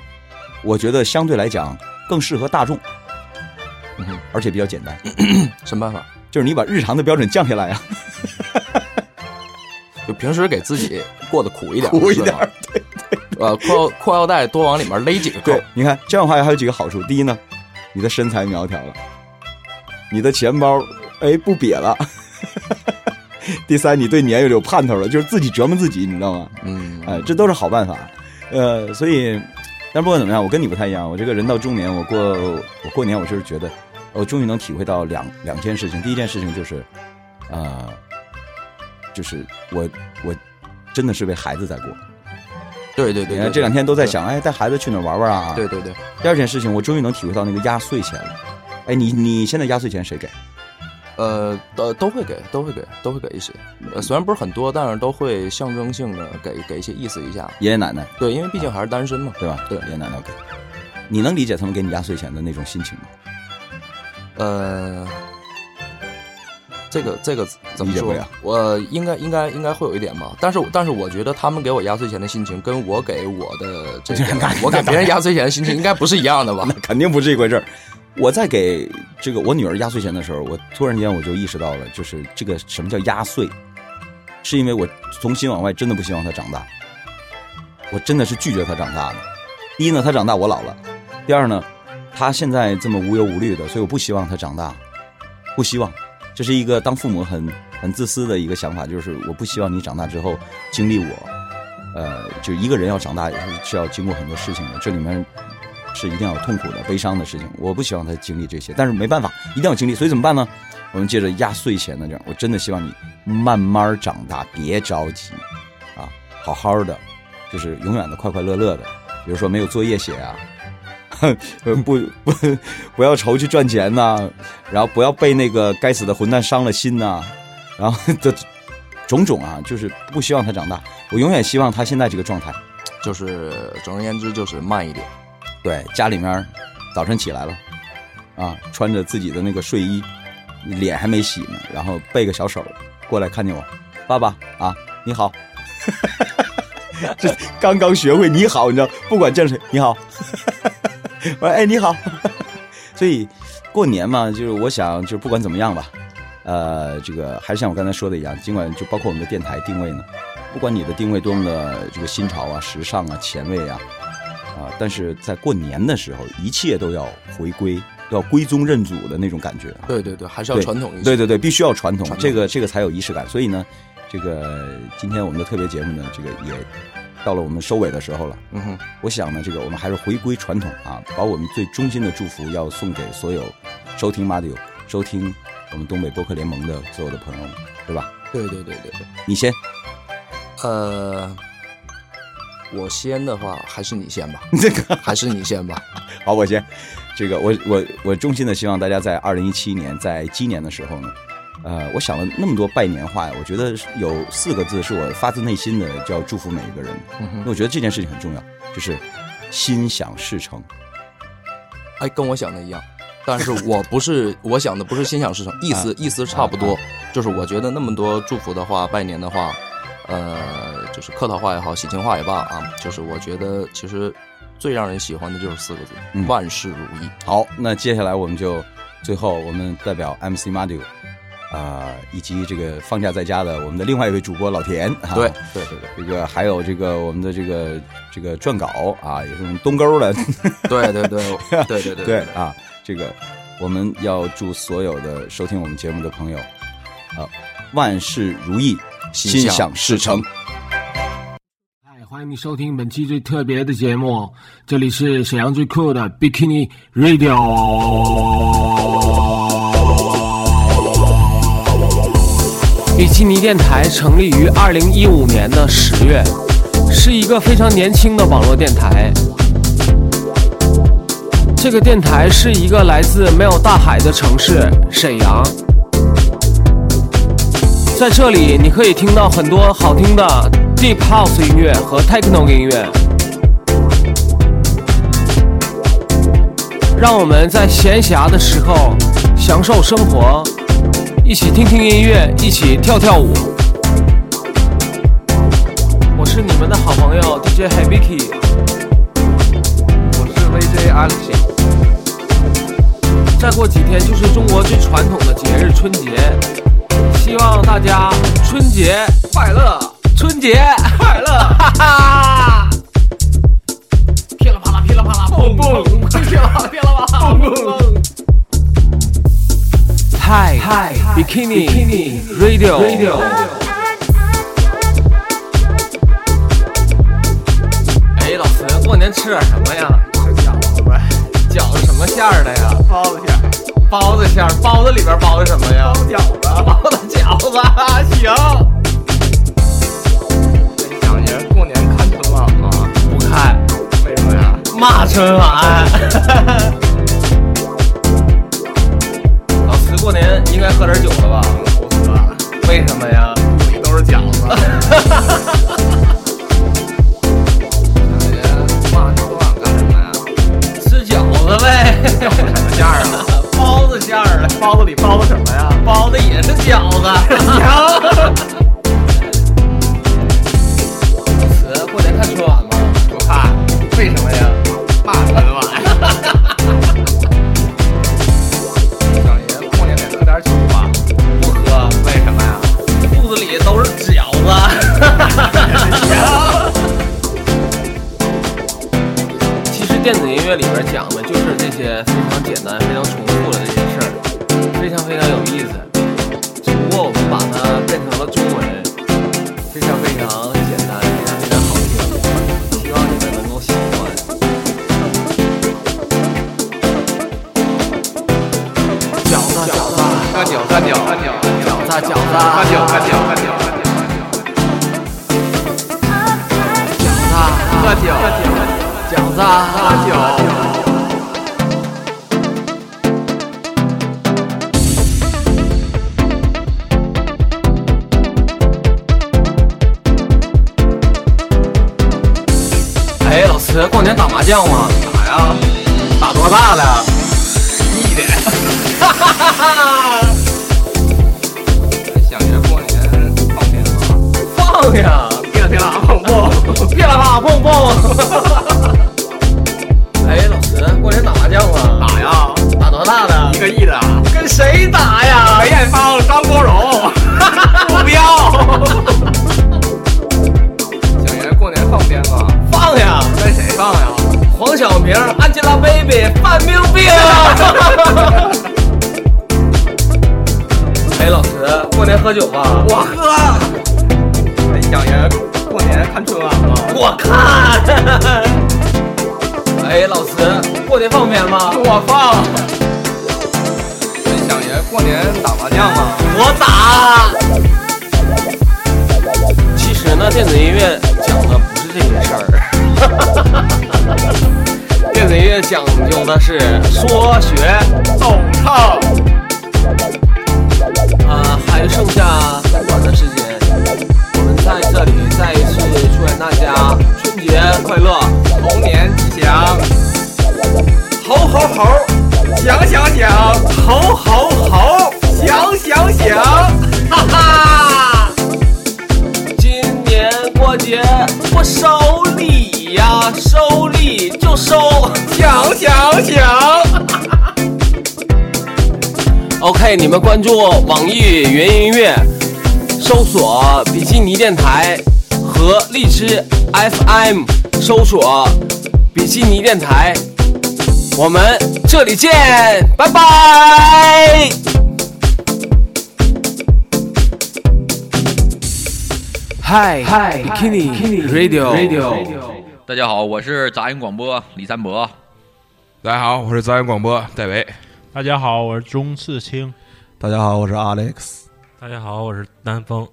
我觉得相对来讲更适合大众，嗯，而且比较简单。什么办法？就是你把日常的标准降下来啊。就平时给自己过得苦一点，苦一点，对对。呃，裤裤腰带多往里面勒几个扣。对，你看这样的话还有几个好处。第一呢，你的身材苗条了，你的钱包哎不瘪了。第三，你对年月有盼头了，就是自己折磨自己，你知道吗？嗯，哎，这都是好办法。呃，所以，但不管怎么样，我跟你不太一样。我这个人到中年，我过我过年，我就是觉得，我终于能体会到两两件事情。第一件事情就是，呃。就是我，我真的是为孩子在过。对对对，你看这两天都在想，哎，带孩子去哪玩玩啊？对对对。第二件事情，我终于能体会到那个压岁钱了。哎，你你现在压岁钱谁给？呃，都都会给，都会给，都会给一些。呃，虽然不是很多，但是都会象征性的给给一些意思一下。爷爷奶奶，对，因为毕竟还是单身嘛，对吧？对，爷爷奶奶给。你能理解他们给你压岁钱的那种心情吗？呃。这个这个怎么说？呀我应该应该应该会有一点吧，但是但是我觉得他们给我压岁钱的心情，跟我给我的这个 我给别人压岁钱的心情应该不是一样的吧？那肯定不是一回事儿。我在给这个我女儿压岁钱的时候，我突然间我就意识到了，就是这个什么叫压岁，是因为我从心往外真的不希望她长大，我真的是拒绝她长大的。第一呢，她长大我老了；第二呢，她现在这么无忧无虑的，所以我不希望她长大，不希望。这是一个当父母很很自私的一个想法，就是我不希望你长大之后经历我，呃，就一个人要长大是要经过很多事情的，这里面是一定要有痛苦的、悲伤的事情，我不希望他经历这些，但是没办法，一定要经历，所以怎么办呢？我们借着压岁钱的这样，我真的希望你慢慢长大，别着急，啊，好好的，就是永远的快快乐乐的，比如说没有作业写啊。不不不，不要愁去赚钱呐、啊，然后不要被那个该死的混蛋伤了心呐、啊，然后的 种种啊，就是不希望他长大。我永远希望他现在这个状态，就是总而言之就是慢一点。对，家里面早晨起来了，啊，穿着自己的那个睡衣，脸还没洗呢，然后背个小手过来看见我，爸爸啊，你好。这刚刚学会你好，你知道，不管见谁你好。我说哎你好。所以过年嘛，就是我想，就是不管怎么样吧，呃，这个还是像我刚才说的一样，尽管就包括我们的电台定位呢，不管你的定位多么的这个新潮啊、时尚啊、前卫啊，啊，但是在过年的时候，一切都要回归，要归宗认祖的那种感觉。对对对，还是要传统一些。对对对，必须要传统，传统这个这个才有仪式感。所以呢，这个今天我们的特别节目呢，这个也到了我们收尾的时候了。嗯哼，我想呢，这个我们还是回归传统啊，把我们最衷心的祝福要送给所有收听 Radio、收听我们东北播客联盟的所有的朋友们，对吧？对对对对对。你先，呃，我先的话还是你先吧，这个还是你先吧。好，我先。这个我我我衷心的希望大家在二零一七年，在今年的时候呢，呃，我想了那么多拜年话呀，我觉得有四个字是我发自内心的，就要祝福每一个人。嗯哼因为我觉得这件事情很重要，就是心想事成。哎，跟我想的一样，但是我不是 我想的不是心想事成，意思、啊意思差不多，啊就是我觉得那么多祝福的话、拜年的话，呃，就是客套话也好，喜庆话也罢啊，就是我觉得其实最让人喜欢的就是四个字：嗯万事如意。好，那接下来我们就最后我们代表 MC Madio，啊、以及这个放假在家的我们的另外一位主播老田，啊、对对对对，这个还有这个我们的这个这个撰稿啊，也是我们东沟的，对对对对对对对啊，这个我们要祝所有的收听我们节目的朋友，啊，万事如意，心想事成。嗨，欢迎你收听本期最特别的节目，这里是沈阳最酷的 Bikini Radio。悉尼电台成立于二零一五年的十月，是一个非常年轻的网络电台。这个电台是一个来自没有大海的城市沈阳，在这里你可以听到很多好听的 Deep House 音乐和 Techno 音乐。让我们在闲暇的时候享受生活，一起听听音乐，一起跳跳舞。我是你们的好朋友 DJ Habiki，我是 VJ Alex。再过几天就是中国最传统的节日春节，希望大家春节快乐，春节快乐，哈哈！噼里啪啦，噼里啪啦，砰砰，噼里啪啦，噼里啪啦，砰砰。嗨嗨，Bikini Radio Radio。哎，老师，过年吃点什么呀？吃饺子呗。饺子什么馅儿的呀？包子馅儿。包子馅儿，包子里边包的什么呀？包饺子。包的饺子，行。想爷过年看春晚吗？不看，为什么呀？骂春晚。过年应该喝点酒了吧？不喝，为什么呀？肚里都是饺子。想爷骂春晚干什么呀？吃饺子呗。饺子什么馅儿啊？包子馅儿的。包子里包的什么呀？包的也是饺子。电子音乐里边讲的就是这些非常简单、非常重复的这些事儿，非常非常有意思。将吗？打呀，打多大了？用的是说学逗唱。啊，还剩下很短的时间，我们在这里再一次祝愿大家春节快乐，龙年吉祥。猴猴猴，想想想，猴猴猴，想想想，想想想。OK，你们关注网易云音乐，搜索比基尼电台和荔枝 FM，搜索比基尼电台，我们这里见，拜拜。Hi Hi Bikini Radio Radio 大家好，我是杂音广播李三博。大家好，我是杂音广播戴维。大家好，我是钟次清。大家好，我是 Alex。大家好，我是南风。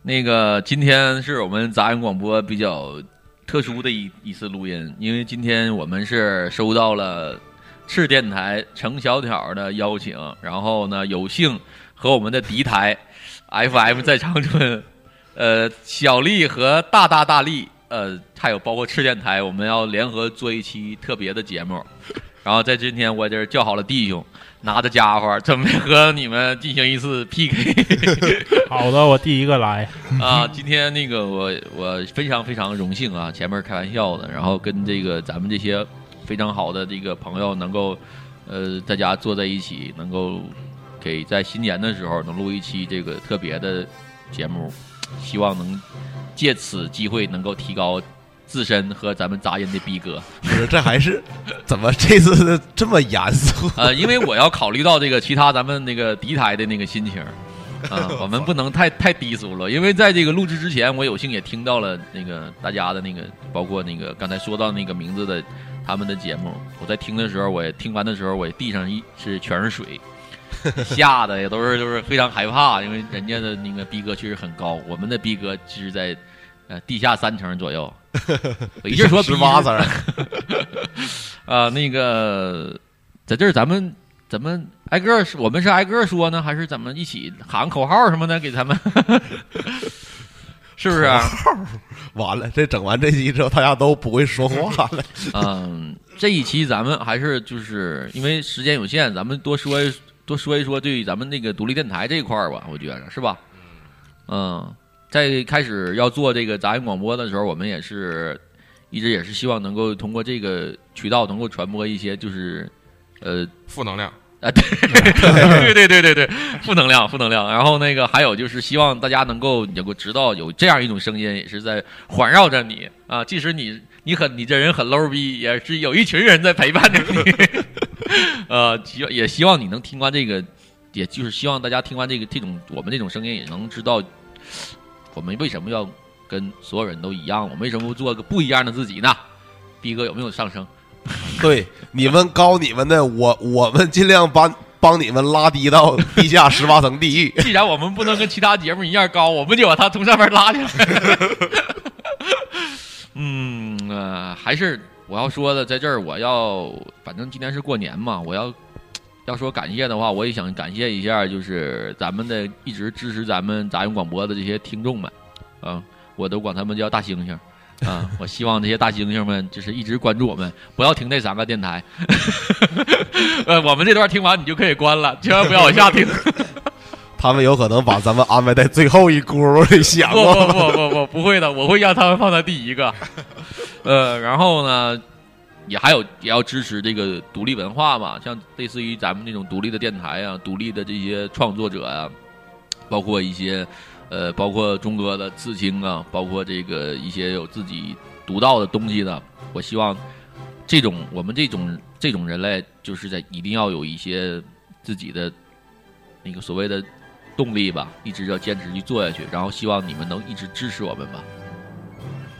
那个今天是我们杂音广播比较特殊的一一次录音，因为今天我们是收到了赤电台程小挑的邀请，然后呢有幸和我们的敌台 FM 在长春，呃小丽和大大大力，呃还有包括赤电台，我们要联合做一期特别的节目。然后在今天我这儿叫好了弟兄，拿着家伙准备和你们进行一次 PK。好的，我第一个来啊！今天那个我我非常非常荣幸啊，前面开玩笑的，然后跟这个咱们这些非常好的这个朋友能够呃大家坐在一起，能够给在新年的时候能录一期这个特别的节目，希望能借此机会能够提高。自身和咱们杂音的逼格，不是这还是怎么这次这么严肃？呃，因为我要考虑到这个其他咱们那个敌台的那个心情，啊，我们不能太太低俗了。因为在这个录制之前，我有幸也听到了那个大家的那个，包括那个刚才说到那个名字的他们的节目。我在听的时候，我也听完的时候，我地上一是全是水，吓得也都是就是非常害怕，因为人家的那个逼格确实很高，我们的逼格其实在呃地下三层左右。我 一直说十八层，啊，那个在这儿咱们咱们挨个说，我们是挨个说呢，还是咱们一起喊口号什么的给他们？是不是？完了，这整完这期之后，大家都不会说话了。嗯，这一期咱们还是就是因为时间有限，咱们多说多说一说对于咱们那个独立电台这一块儿吧，我觉着是吧？嗯。在开始要做这个杂音广播的时候，我们也是一直也是希望能够通过这个渠道能够传播一些就是呃负能量啊，对 对对对对对，负能量负能量。然后那个还有就是希望大家能够能够知道有这样一种声音也是在环绕着你啊，即使你你很你这人很 low 逼，也是有一群人在陪伴着你。呃，希也希望你能听完这个，也就是希望大家听完这个这种我们这种声音也能知道。我们为什么要跟所有人都一样？我们为什么不做个不一样的自己呢？逼哥有没有上升？对，你们高你们的，我我们尽量把帮你们拉低到地下十八层地狱。既然我们不能跟其他节目一样高，我们就把它从上面拉下来。嗯呃，还是我要说的，在这儿我要，反正今天是过年嘛，我要要说感谢的话，我也想感谢一下，就是咱们的一直支持咱们杂音广播的这些听众们，啊，我都管他们叫大猩猩，啊，我希望这些大猩猩们就是一直关注我们，不要听这三个电台。呃，我们这段听完你就可以关了，千万不要往下听。他们有可能把咱们安排在最后一轱辘里，想不？不不不不，不会的，我会让他们放在第一个。呃，然后呢，也还有也要支持这个独立文化嘛，像类似于咱们这种独立的电台啊，独立的这些创作者啊，包括一些呃，包括钟哥的刺青啊，包括这个一些有自己独到的东西的，我希望这种我们这种这种人类，就是在一定要有一些自己的那个所谓的动力吧，一直要坚持去做下去，然后希望你们能一直支持我们吧。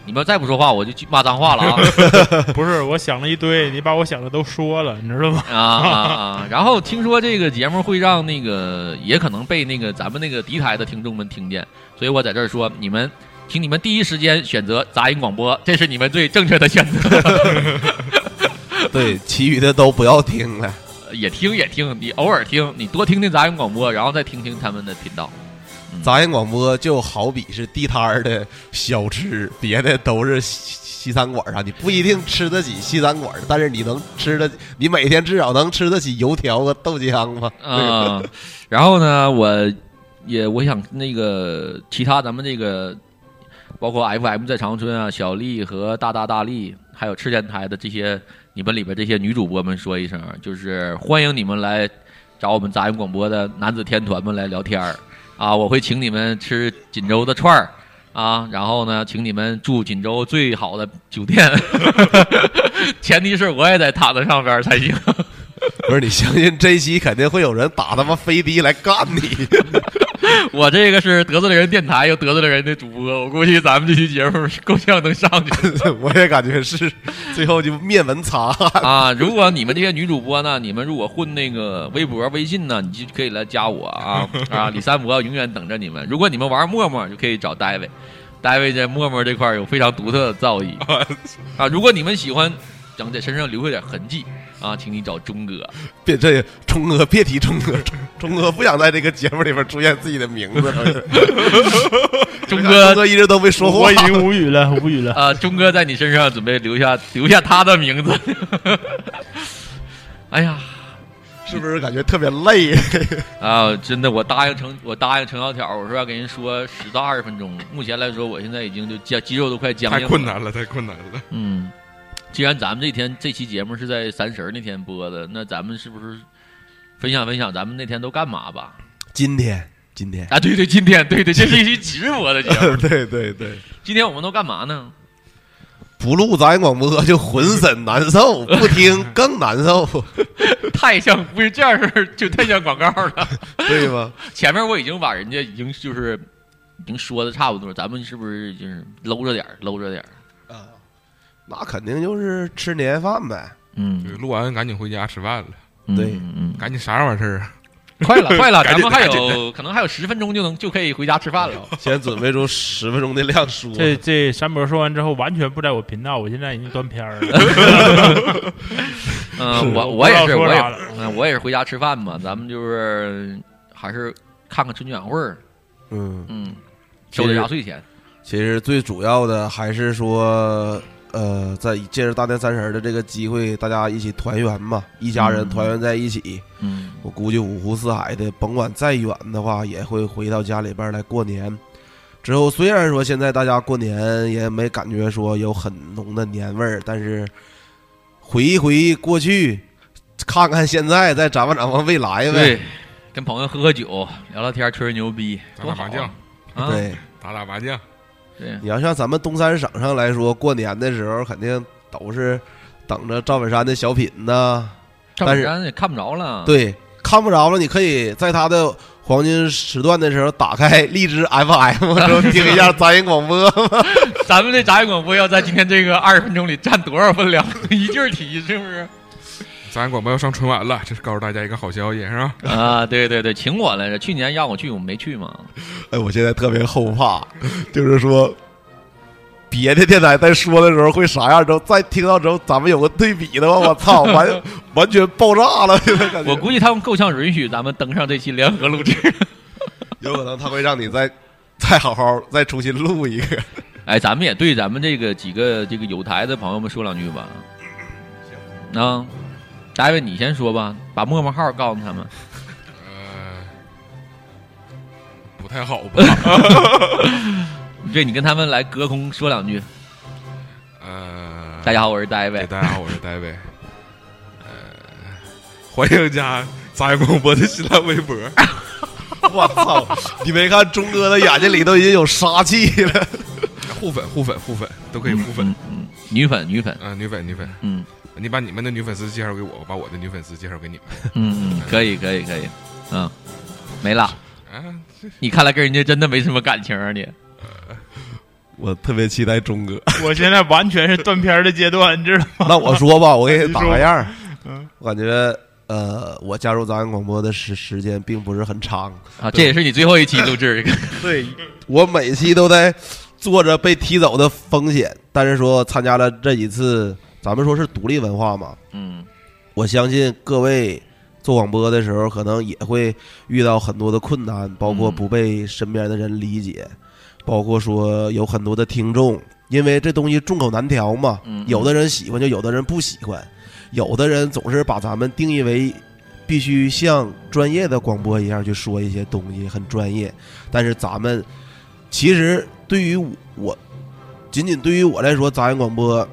你们再不说话，我就去骂脏话了啊！不是，我想了一堆，你把我想的都说了，你知道吗？啊啊啊！然后听说这个节目会让那个，也可能被那个咱们那个敌台的听众们听见，所以我在这儿说，你们，请你们第一时间选择杂音广播，这是你们最正确的选择。对，其余的都不要听了。也听也听，你偶尔听，你多听听杂音广播，然后再听听他们的频道。杂音广播就好比是地摊儿的小吃，别的都是西西餐馆啥，你不一定吃得起西餐馆，但是你能吃得，你每天至少能吃得起油条和豆浆吧？啊、然后呢，我也我想那个其他咱们这个，包括 FM 在长春啊，小丽和大大大力，还有赤电台的这些你们里边这些女主播们说一声，就是欢迎你们来找我们杂音广播的男子天团们来聊天儿啊！我会请你们吃锦州的串儿啊，然后呢，请你们住锦州最好的酒店，前提是我也在塔子上边才行。不是你相信这一期肯定会有人打他妈飞的来干你？我这个是得罪了人电台又得罪了人的主播，我估计咱们这期节目够呛能上去。我也感觉是，最后就灭门擦啊！如果你们这些女主播呢，你们如果混那个微博、微信呢，你就可以来加我啊啊！李三博永远等着你们。如果你们玩陌陌，就可以找戴维，戴维在陌陌这块有非常独特的造诣啊！如果你们喜欢想在身上留下点痕迹啊，请你找钟哥。别这钟哥，别提钟哥，钟钟哥不想在这个节目里边出现自己的名字。钟哥，钟哥一直都没说话，我已经无语了，无语了。啊，钟哥在你身上准备留下留下他的名字。哎呀，是不是感觉特别累 啊？真的，我答应程，我答应程小条，我说要给人说十到二十分钟。目前来说，我现在已经就肌，肌肉都快僵硬了。太困难了，太困难了。嗯，既然咱们这天这期节目是在三十儿那天播的，那咱们是不是分享分享咱们那天都干嘛吧？今天，今天啊，对对，今天，对对，这是一期直播的节目。对对对，今天我们都干嘛呢？不录杂音广播就浑身难受，不听更难受。太像不是这样式儿，就太像广告了，对吗？前面我已经把人家已经就是已经说的差不多，咱们是不是就是搂着点儿，搂着点儿？啊，那肯定就是吃年夜饭呗。嗯，录完赶紧回家吃饭了。对，嗯，赶紧啥完事儿啊？快了，快了，咱们还有可能还有十分钟就能就可以回家吃饭了。先准备出十分钟的量书。这这山伯说完之后，完全不在我频道，我现在已经断片儿了。嗯，我我也是，我也我也是回家吃饭嘛。咱们就是还是看看春节晚会儿，嗯嗯，收点压岁钱。其实最主要的还是说，呃，在借着大年三十的这个机会，大家一起团圆嘛，一家人嗯团圆在一起。嗯，我估计五湖四海的，甭管再远的话，也会回到家里边来过年。之后虽然说现在大家过年也没感觉说有很浓的年味儿，但是回一回过去，看看现在，再展望展望未来呗。对，跟朋友喝喝酒，聊聊天，吹吹牛逼，打打麻将啊！对，打打麻将。对，你要像咱们东三省上来说，过年的时候肯定都是等着赵本山的小品呢。赵本山也看不着了。，对，看不着了，你可以在他的黄金时段的时候打开荔枝 FM，然后听一下杂音广播。咱们这杂音广播要在今天这个二十分钟里占多少分量？一句儿提，是不是？咱广播要上春晚了，这是告诉大家一个好消息，是吧？啊，对对对，请我来着，去年让我去，我没去嘛。哎，我现在特别后怕，就是说。别的电台在说的时候会啥样？之后再听到之后，咱们有个对比的话，我操，完完全爆炸了！现在感觉我估计他们够呛允许咱们登上这期联合录制。有可能他会让你再再好好再重新录一个。哎，咱们也对咱们这个几个这个有台的朋友们说两句吧。啊，大卫，你先说吧，把陌陌号告诉他们。呃不太好吧？对，你跟他们来隔空说两句。呃，大家好，我是大卫。大家好，我是大卫。呃，欢迎加杂音广播的新浪微博。我操！你没看钟哥的眼睛里都已经有杀气了。互粉，互粉，互粉都可以互粉。嗯，女粉，女粉，啊，女粉，女粉。嗯，你把你们的女粉丝介绍给我，我把我的女粉丝介绍给你们。嗯嗯，可以，可以，可以。嗯，没了。啊，你看来跟人家真的没什么感情啊你。我特别期待钟哥。我现在完全是断片的阶段，你知道吗？那我说吧，我给你打个样儿。嗯，我感觉呃，我加入杂音广播的时时间并不是很长啊，这也是你最后一期录制。对，我每期都在做着被踢走的风险，但是说参加了这几次，咱们说是独立文化嘛，嗯，我相信各位做广播的时候，可能也会遇到很多的困难，包括不被身边的人理解，包括说有很多的听众，因为这东西众口难调嘛，嗯。有的人喜欢，就有的人不喜欢，有的人总是把咱们定义为必须像专业的广播一样去说一些东西，很专业，但是咱们其实对于我，仅仅对于我来说，杂音广播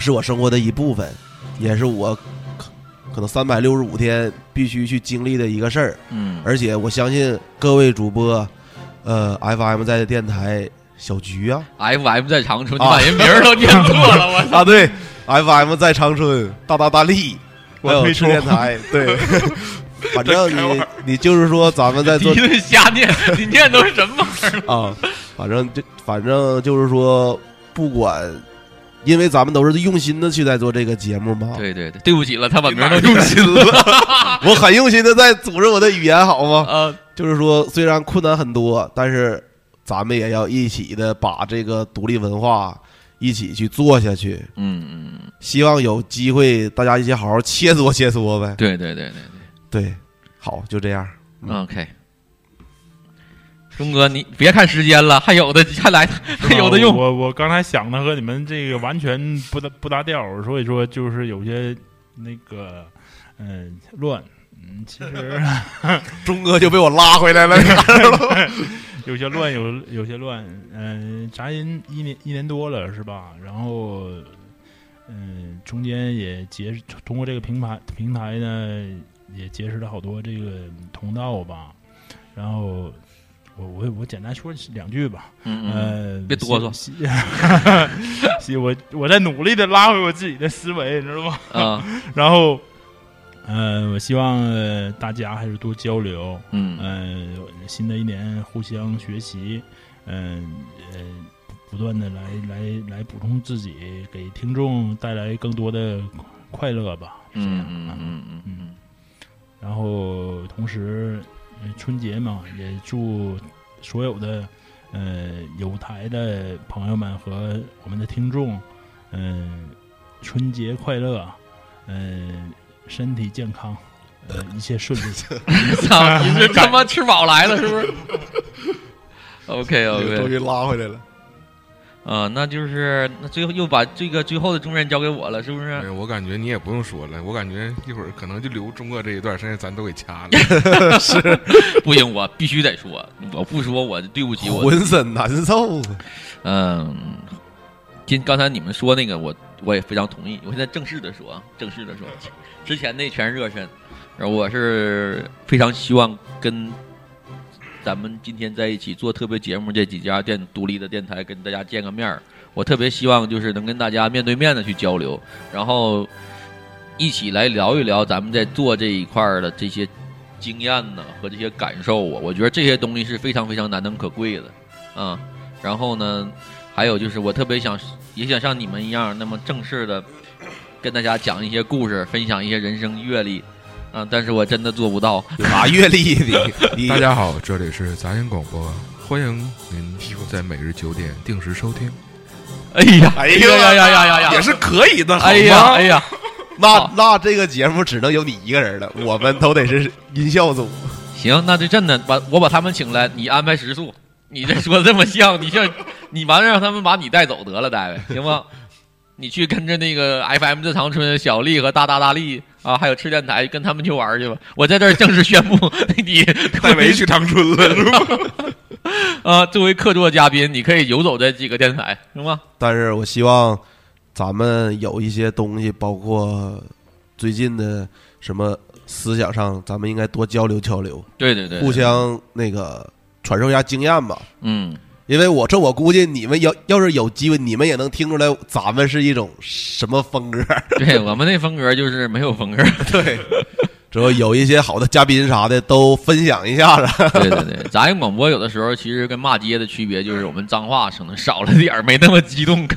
是我生活的一部分，也是我可可能三百六十五天必须去经历的一个事儿。嗯而且我相信各位主播，呃，FM 在电台小菊啊 FM 在长春，你把人名儿都念错了，我操啊，对，FM 在长春，大大大力，还有出电台，对。反正你你就是说咱们在做 你这瞎念，你念都是什么玩意儿？啊，反正就反正就是说，不管，因为咱们都是用心的去在做这个节目嘛。对对对，对不起了，他把名儿都 用心了，我很用心的在组织我的语言，好吗？啊，就是说，虽然困难很多，但是咱们也要一起的把这个独立文化一起去做下去。嗯嗯，希望有机会大家一起好好切磋切磋呗。对对对对对，好，就这样。嗯，OK。钟哥，你别看时间了，还有的还来，还有的用。我我刚才想的和你们这个完全不搭不搭调，所以说就是有些那个嗯、乱。嗯，其实 钟哥就被我拉回来了，有些乱，有有些乱。嗯、杂音一年一年多了是吧？然后嗯、中间也结通过这个平台平台呢，也结识了好多这个同道吧。然后我我我简单说两句吧。嗯嗯呃，别哆嗦 我我在努力的拉回我自己的思维，你知道吗？啊，然后。呃，我希望、呃大家还是多交流，嗯呃，新的一年互相学习，嗯呃不断的来来来补充自己，给听众带来更多的快乐吧。嗯啊嗯嗯嗯然后同时，呃春节嘛，也祝所有的呃有台的朋友们和我们的听众，嗯、春节快乐，嗯、身体健康，呃，一切顺利。操，你是他妈吃饱来了是不是？OK OK，终于拉回来了。啊，那就是那最后又把这个最后的重任交给我了，是不是？哎我感觉你也不用说了，我感觉一会儿可能就留中哥这一段，剩下咱都给掐了。是，不行，我必须得说，我不说我对不起我，浑身难受。嗯，今刚才你们说那个，我我也非常同意。我现在正式的说啊，正式的说，之前那全是热身，然后我是非常希望跟咱们今天在一起做特别节目这几家电独立的电台跟大家见个面儿。我特别希望就是能跟大家面对面的去交流，然后一起来聊一聊咱们在做这一块儿的这些经验呢和这些感受啊，我觉得这些东西是非常非常难能可贵的啊。然后呢，还有就是我特别想也想像你们一样那么正式的跟大家讲一些故事，分享一些人生阅历啊，但是我真的做不到。有啥阅历 你大家好，这里是杂音广播，欢迎您在每日九点定时收听。哎呀，哎呀呀呀呀呀呀，也是可以的，好哎呀吗哎呀，那那这个节目只能有你一个人了，我们都得是音效组。行，那就真的把我把他们请来，你安排食宿。你这说的这么像，你像你完了让他们把你带走得了，大卫，行吗？你去跟着那个 FM 的长春小丽和大大大力啊，还有吃电台，跟他们去玩去吧。我在这儿正式宣布，你戴维去长春了，是吧？啊，作为客座嘉宾，你可以游走这几个电台，行吗？但是我希望咱们有一些东西，包括最近的什么思想上，咱们应该多交流交流，对对对，互相那个传授一下经验吧。嗯，因为我这我估计你们要要是有机会，你们也能听出来咱们是一种什么风格。对我们那风格就是没有风格。对，之后有一些好的嘉宾啥的都分享一下子。对对对，杂音广播有的时候其实跟骂街的区别就是我们脏话可能少了点儿，没那么激动。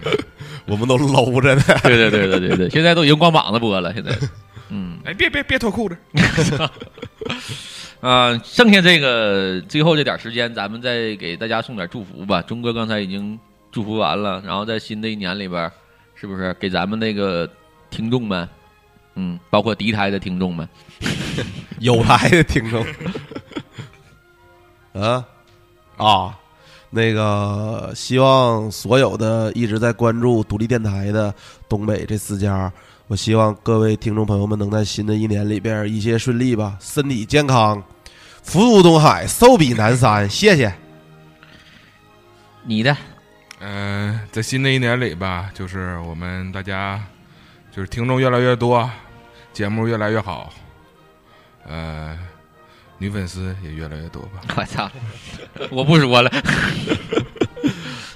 我们都搂着呢。对对对对对对，现在都已经光膀子播了，现在。嗯，哎，别别别脱裤子。啊，剩下这个最后这点时间，咱们再给大家送点祝福吧。钟哥刚才已经祝福完了，然后在新的一年里边，是不是给咱们那个听众们，嗯，包括敌台的听众们，有台的听众，啊啊，那个希望所有的一直在关注独立电台的东北这四家。我希望各位听众朋友们能在新的一年里边一切顺利吧，身体健康，福如东海，寿比南山。谢谢。你的，嗯、在新的一年里吧，就是我们大家就是听众越来越多，节目越来越好，呃，女粉丝也越来越多吧。我操，我不说了。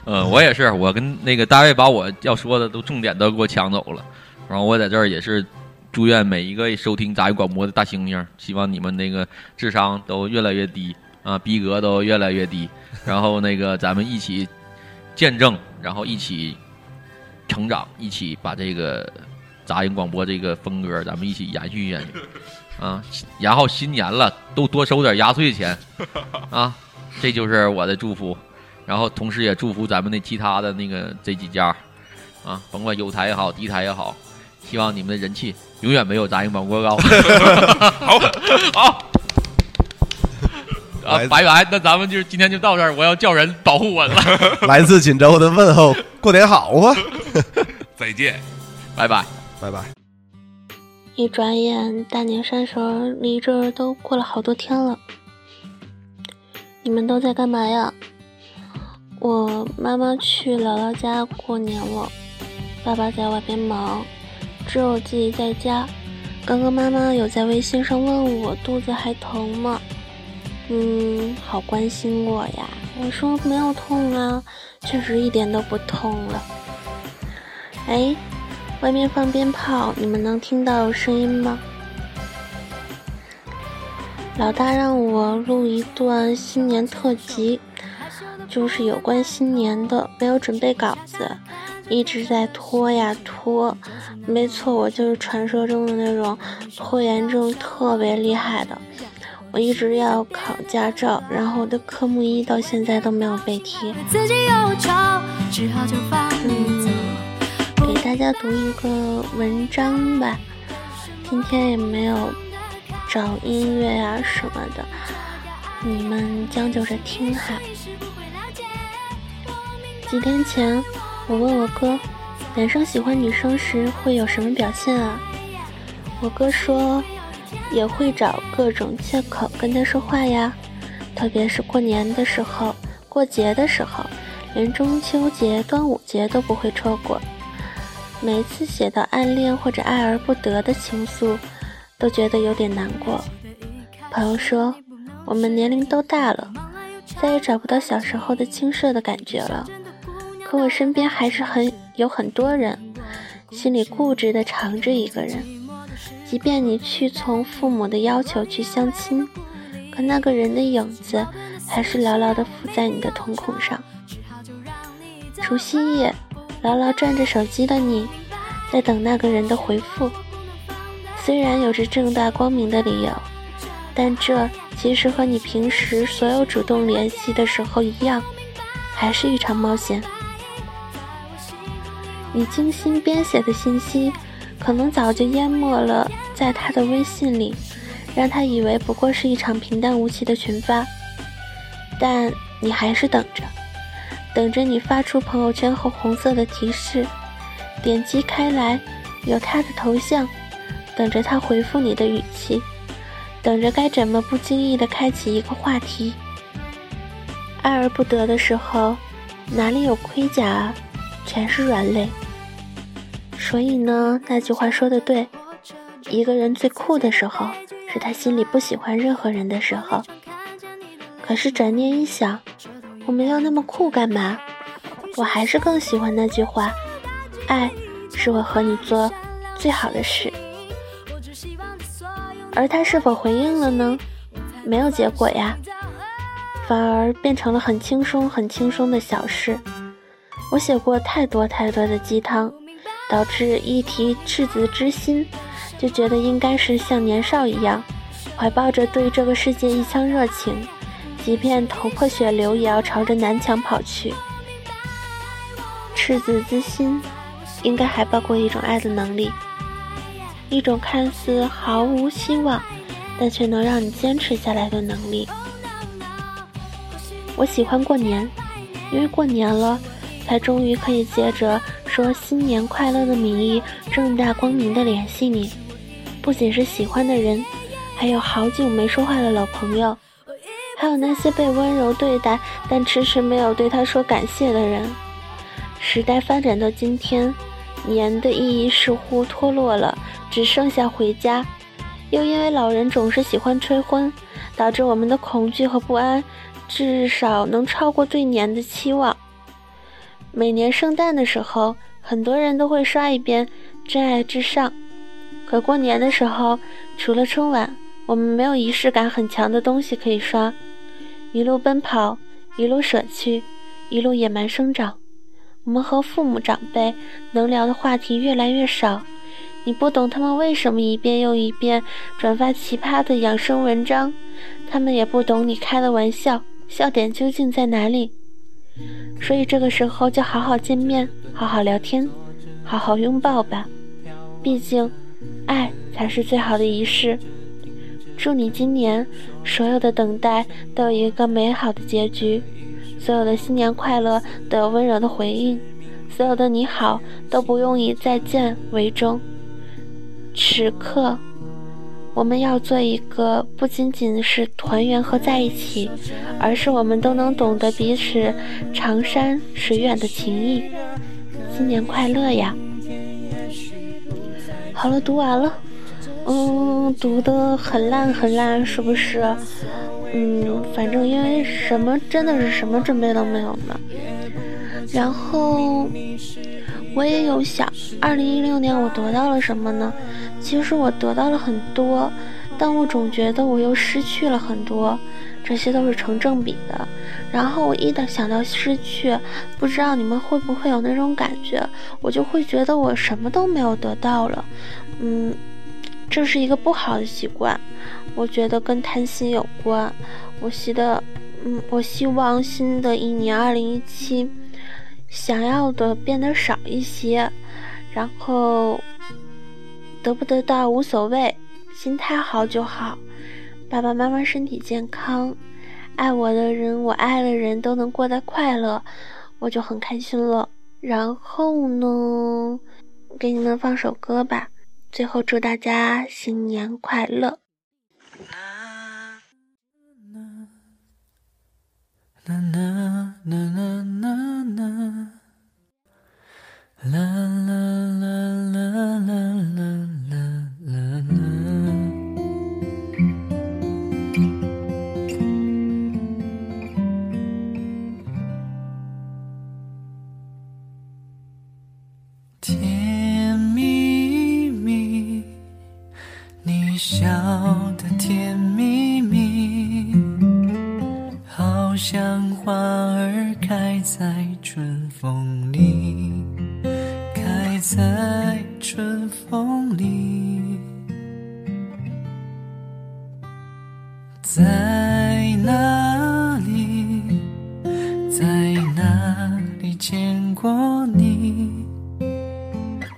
嗯，我也是，我跟那个大卫把我要说的都重点都给我抢走了。然后我在这儿也是祝愿每一个收听杂音广播的大猩猩，希望你们那个智商都越来越低啊，逼格都越来越低。然后那个咱们一起见证，然后一起成长，一起把这个杂音广播这个风格，咱们一起延续下去 啊。然后新年了，都多收点压岁钱 啊，这就是我的祝福。然后同时也祝福咱们那其他的那个这几家啊，甭管有台也好，敌台也好。希望你们的人气永远没有杂音广播高。好，好。啊，拜拜，那咱们就今天就到这儿，我要叫人保护我了。来自锦州的问候，过年好啊！再见，拜拜，拜拜。一转眼，大年三十儿离这儿都过了好多天了。你们都在干嘛呀？我妈妈去姥姥家过年了，爸爸在外边忙。只有自己在家。刚刚妈妈有在微信上问我肚子还疼吗？嗯，好关心我呀。我说没有痛啊，确实一点都不痛了。哎，外面放鞭炮，你们能听到声音吗？老大让我录一段新年特辑，就是有关新年的，没有准备稿子。一直在拖呀拖，没错，我就是传说中的那种拖延症特别厉害的。我一直要考驾照，然后我的科目一到现在都没有被提。嗯，给大家读一个文章吧，今天也没有找音乐呀什么的，你们将就着听哈。几天前。我问我哥，男生喜欢女生时会有什么表现啊？我哥说，也会找各种借口跟他说话呀，特别是过年的时候、过节的时候，连中秋节、端午节都不会错过。每次写到暗恋或者爱而不得的情愫，都觉得有点难过。朋友说，我们年龄都大了，再也找不到小时候的青涩的感觉了。可我身边还是很有很多人，心里固执的藏着一个人，即便你去从父母的要求去相亲，可那个人的影子还是牢牢的附在你的瞳孔上。除夕夜，牢牢攥着手机的你，在等那个人的回复。虽然有着正大光明的理由，但这其实和你平时所有主动联系的时候一样，还是一场冒险。你精心编写的信息，可能早就淹没了在他的微信里，让他以为不过是一场平淡无奇的群发。但你还是等着，等着你发出朋友圈后红色的提示，点击开来有他的头像，等着他回复你的语气，等着该怎么不经意的开启一个话题。爱而不得的时候，哪里有盔甲啊，全是软肋。所以呢，那句话说的对，一个人最酷的时候，是他心里不喜欢任何人的时候。可是转念一想，我们要那么酷干嘛？我还是更喜欢那句话：爱是我和你做最好的事。而他是否回应了呢？没有结果呀，反而变成了很轻松、很轻松的小事。我写过太多太多的鸡汤，导致一提赤子之心，就觉得应该是像年少一样，怀抱着对这个世界一腔热情，即便头破血流也要朝着南墙跑去。赤子之心，应该还包括一种爱的能力，一种看似毫无希望，但却能让你坚持下来的能力。我喜欢过年，因为过年了，才终于可以借着说新年快乐的名义，正大光明的联系你。不仅是喜欢的人，还有好久没说话的老朋友，还有那些被温柔对待但迟迟没有对他说感谢的人。时代发展到今天，年的意义似乎脱落了，只剩下回家。又因为老人总是喜欢催婚，导致我们的恐惧和不安，至少能超过对年的期望。每年圣诞的时候，很多人都会刷一遍《真爱至上》，可过年的时候，除了春晚，我们没有仪式感很强的东西可以刷。一路奔跑，一路舍去，一路野蛮生长。我们和父母长辈能聊的话题越来越少，你不懂他们为什么一遍又一遍转发奇葩的养生文章，他们也不懂你开的玩笑笑点究竟在哪里。所以这个时候就好好见面，好好聊天，好好拥抱吧。毕竟，爱才是最好的仪式。祝你今年所有的等待都有一个美好的结局。所有的新年快乐都有温柔的回应，所有的你好都不用以再见为终。此刻，我们要做一个不仅仅是团圆和在一起，而是我们都能懂得彼此长山水远的情谊。新年快乐呀！好了，读完了。嗯，读的很烂很烂，是不是？嗯，反正因为什么真的是什么准备都没有呢。然后我也有想，二零一六年我得到了什么呢？其实我得到了很多，但我总觉得我又失去了很多，这些都是成正比的。然后我一旦想到失去，不知道你们会不会有那种感觉，我就会觉得我什么都没有得到了。嗯，这是一个不好的习惯。我觉得跟贪心有关。我希的，嗯，我希望新的一年二零一七，想要的变得少一些，然后得不得到无所谓，心态好就好。爸爸妈妈身体健康，爱我的人，我爱的人都能过得快乐，我就很开心了。然后呢，给你们放首歌吧。最后祝大家新年快乐。啦啦啦啦啦啦，啦啦啦啦啦啦啦啦。甜蜜蜜，你笑像花儿开在春风里，开在春风里，在哪里，在哪里见过你？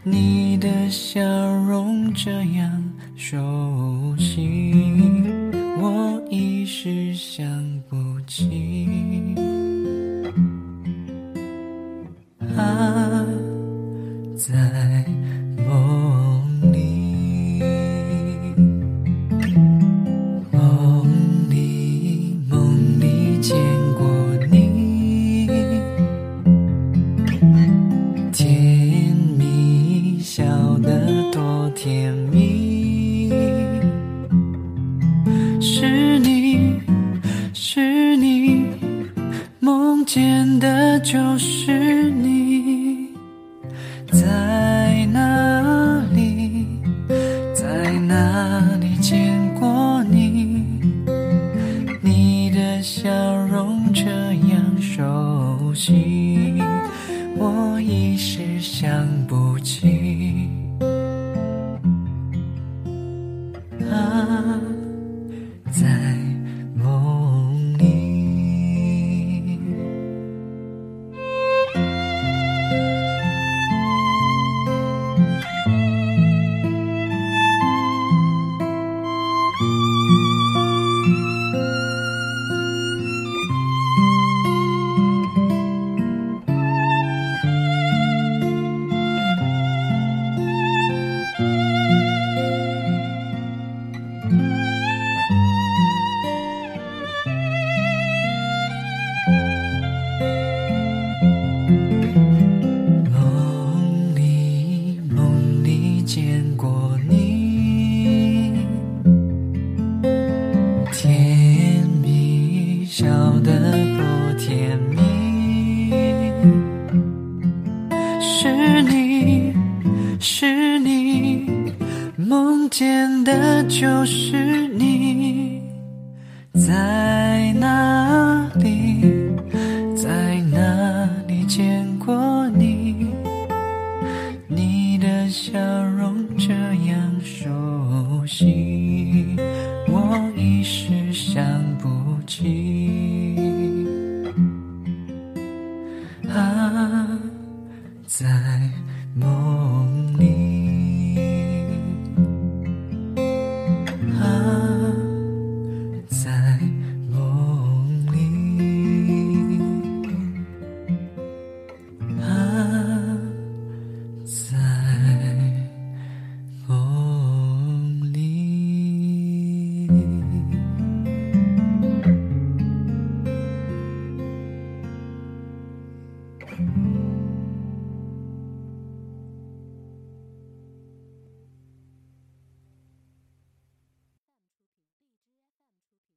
你的笑容这样熟悉，心。啊是你，在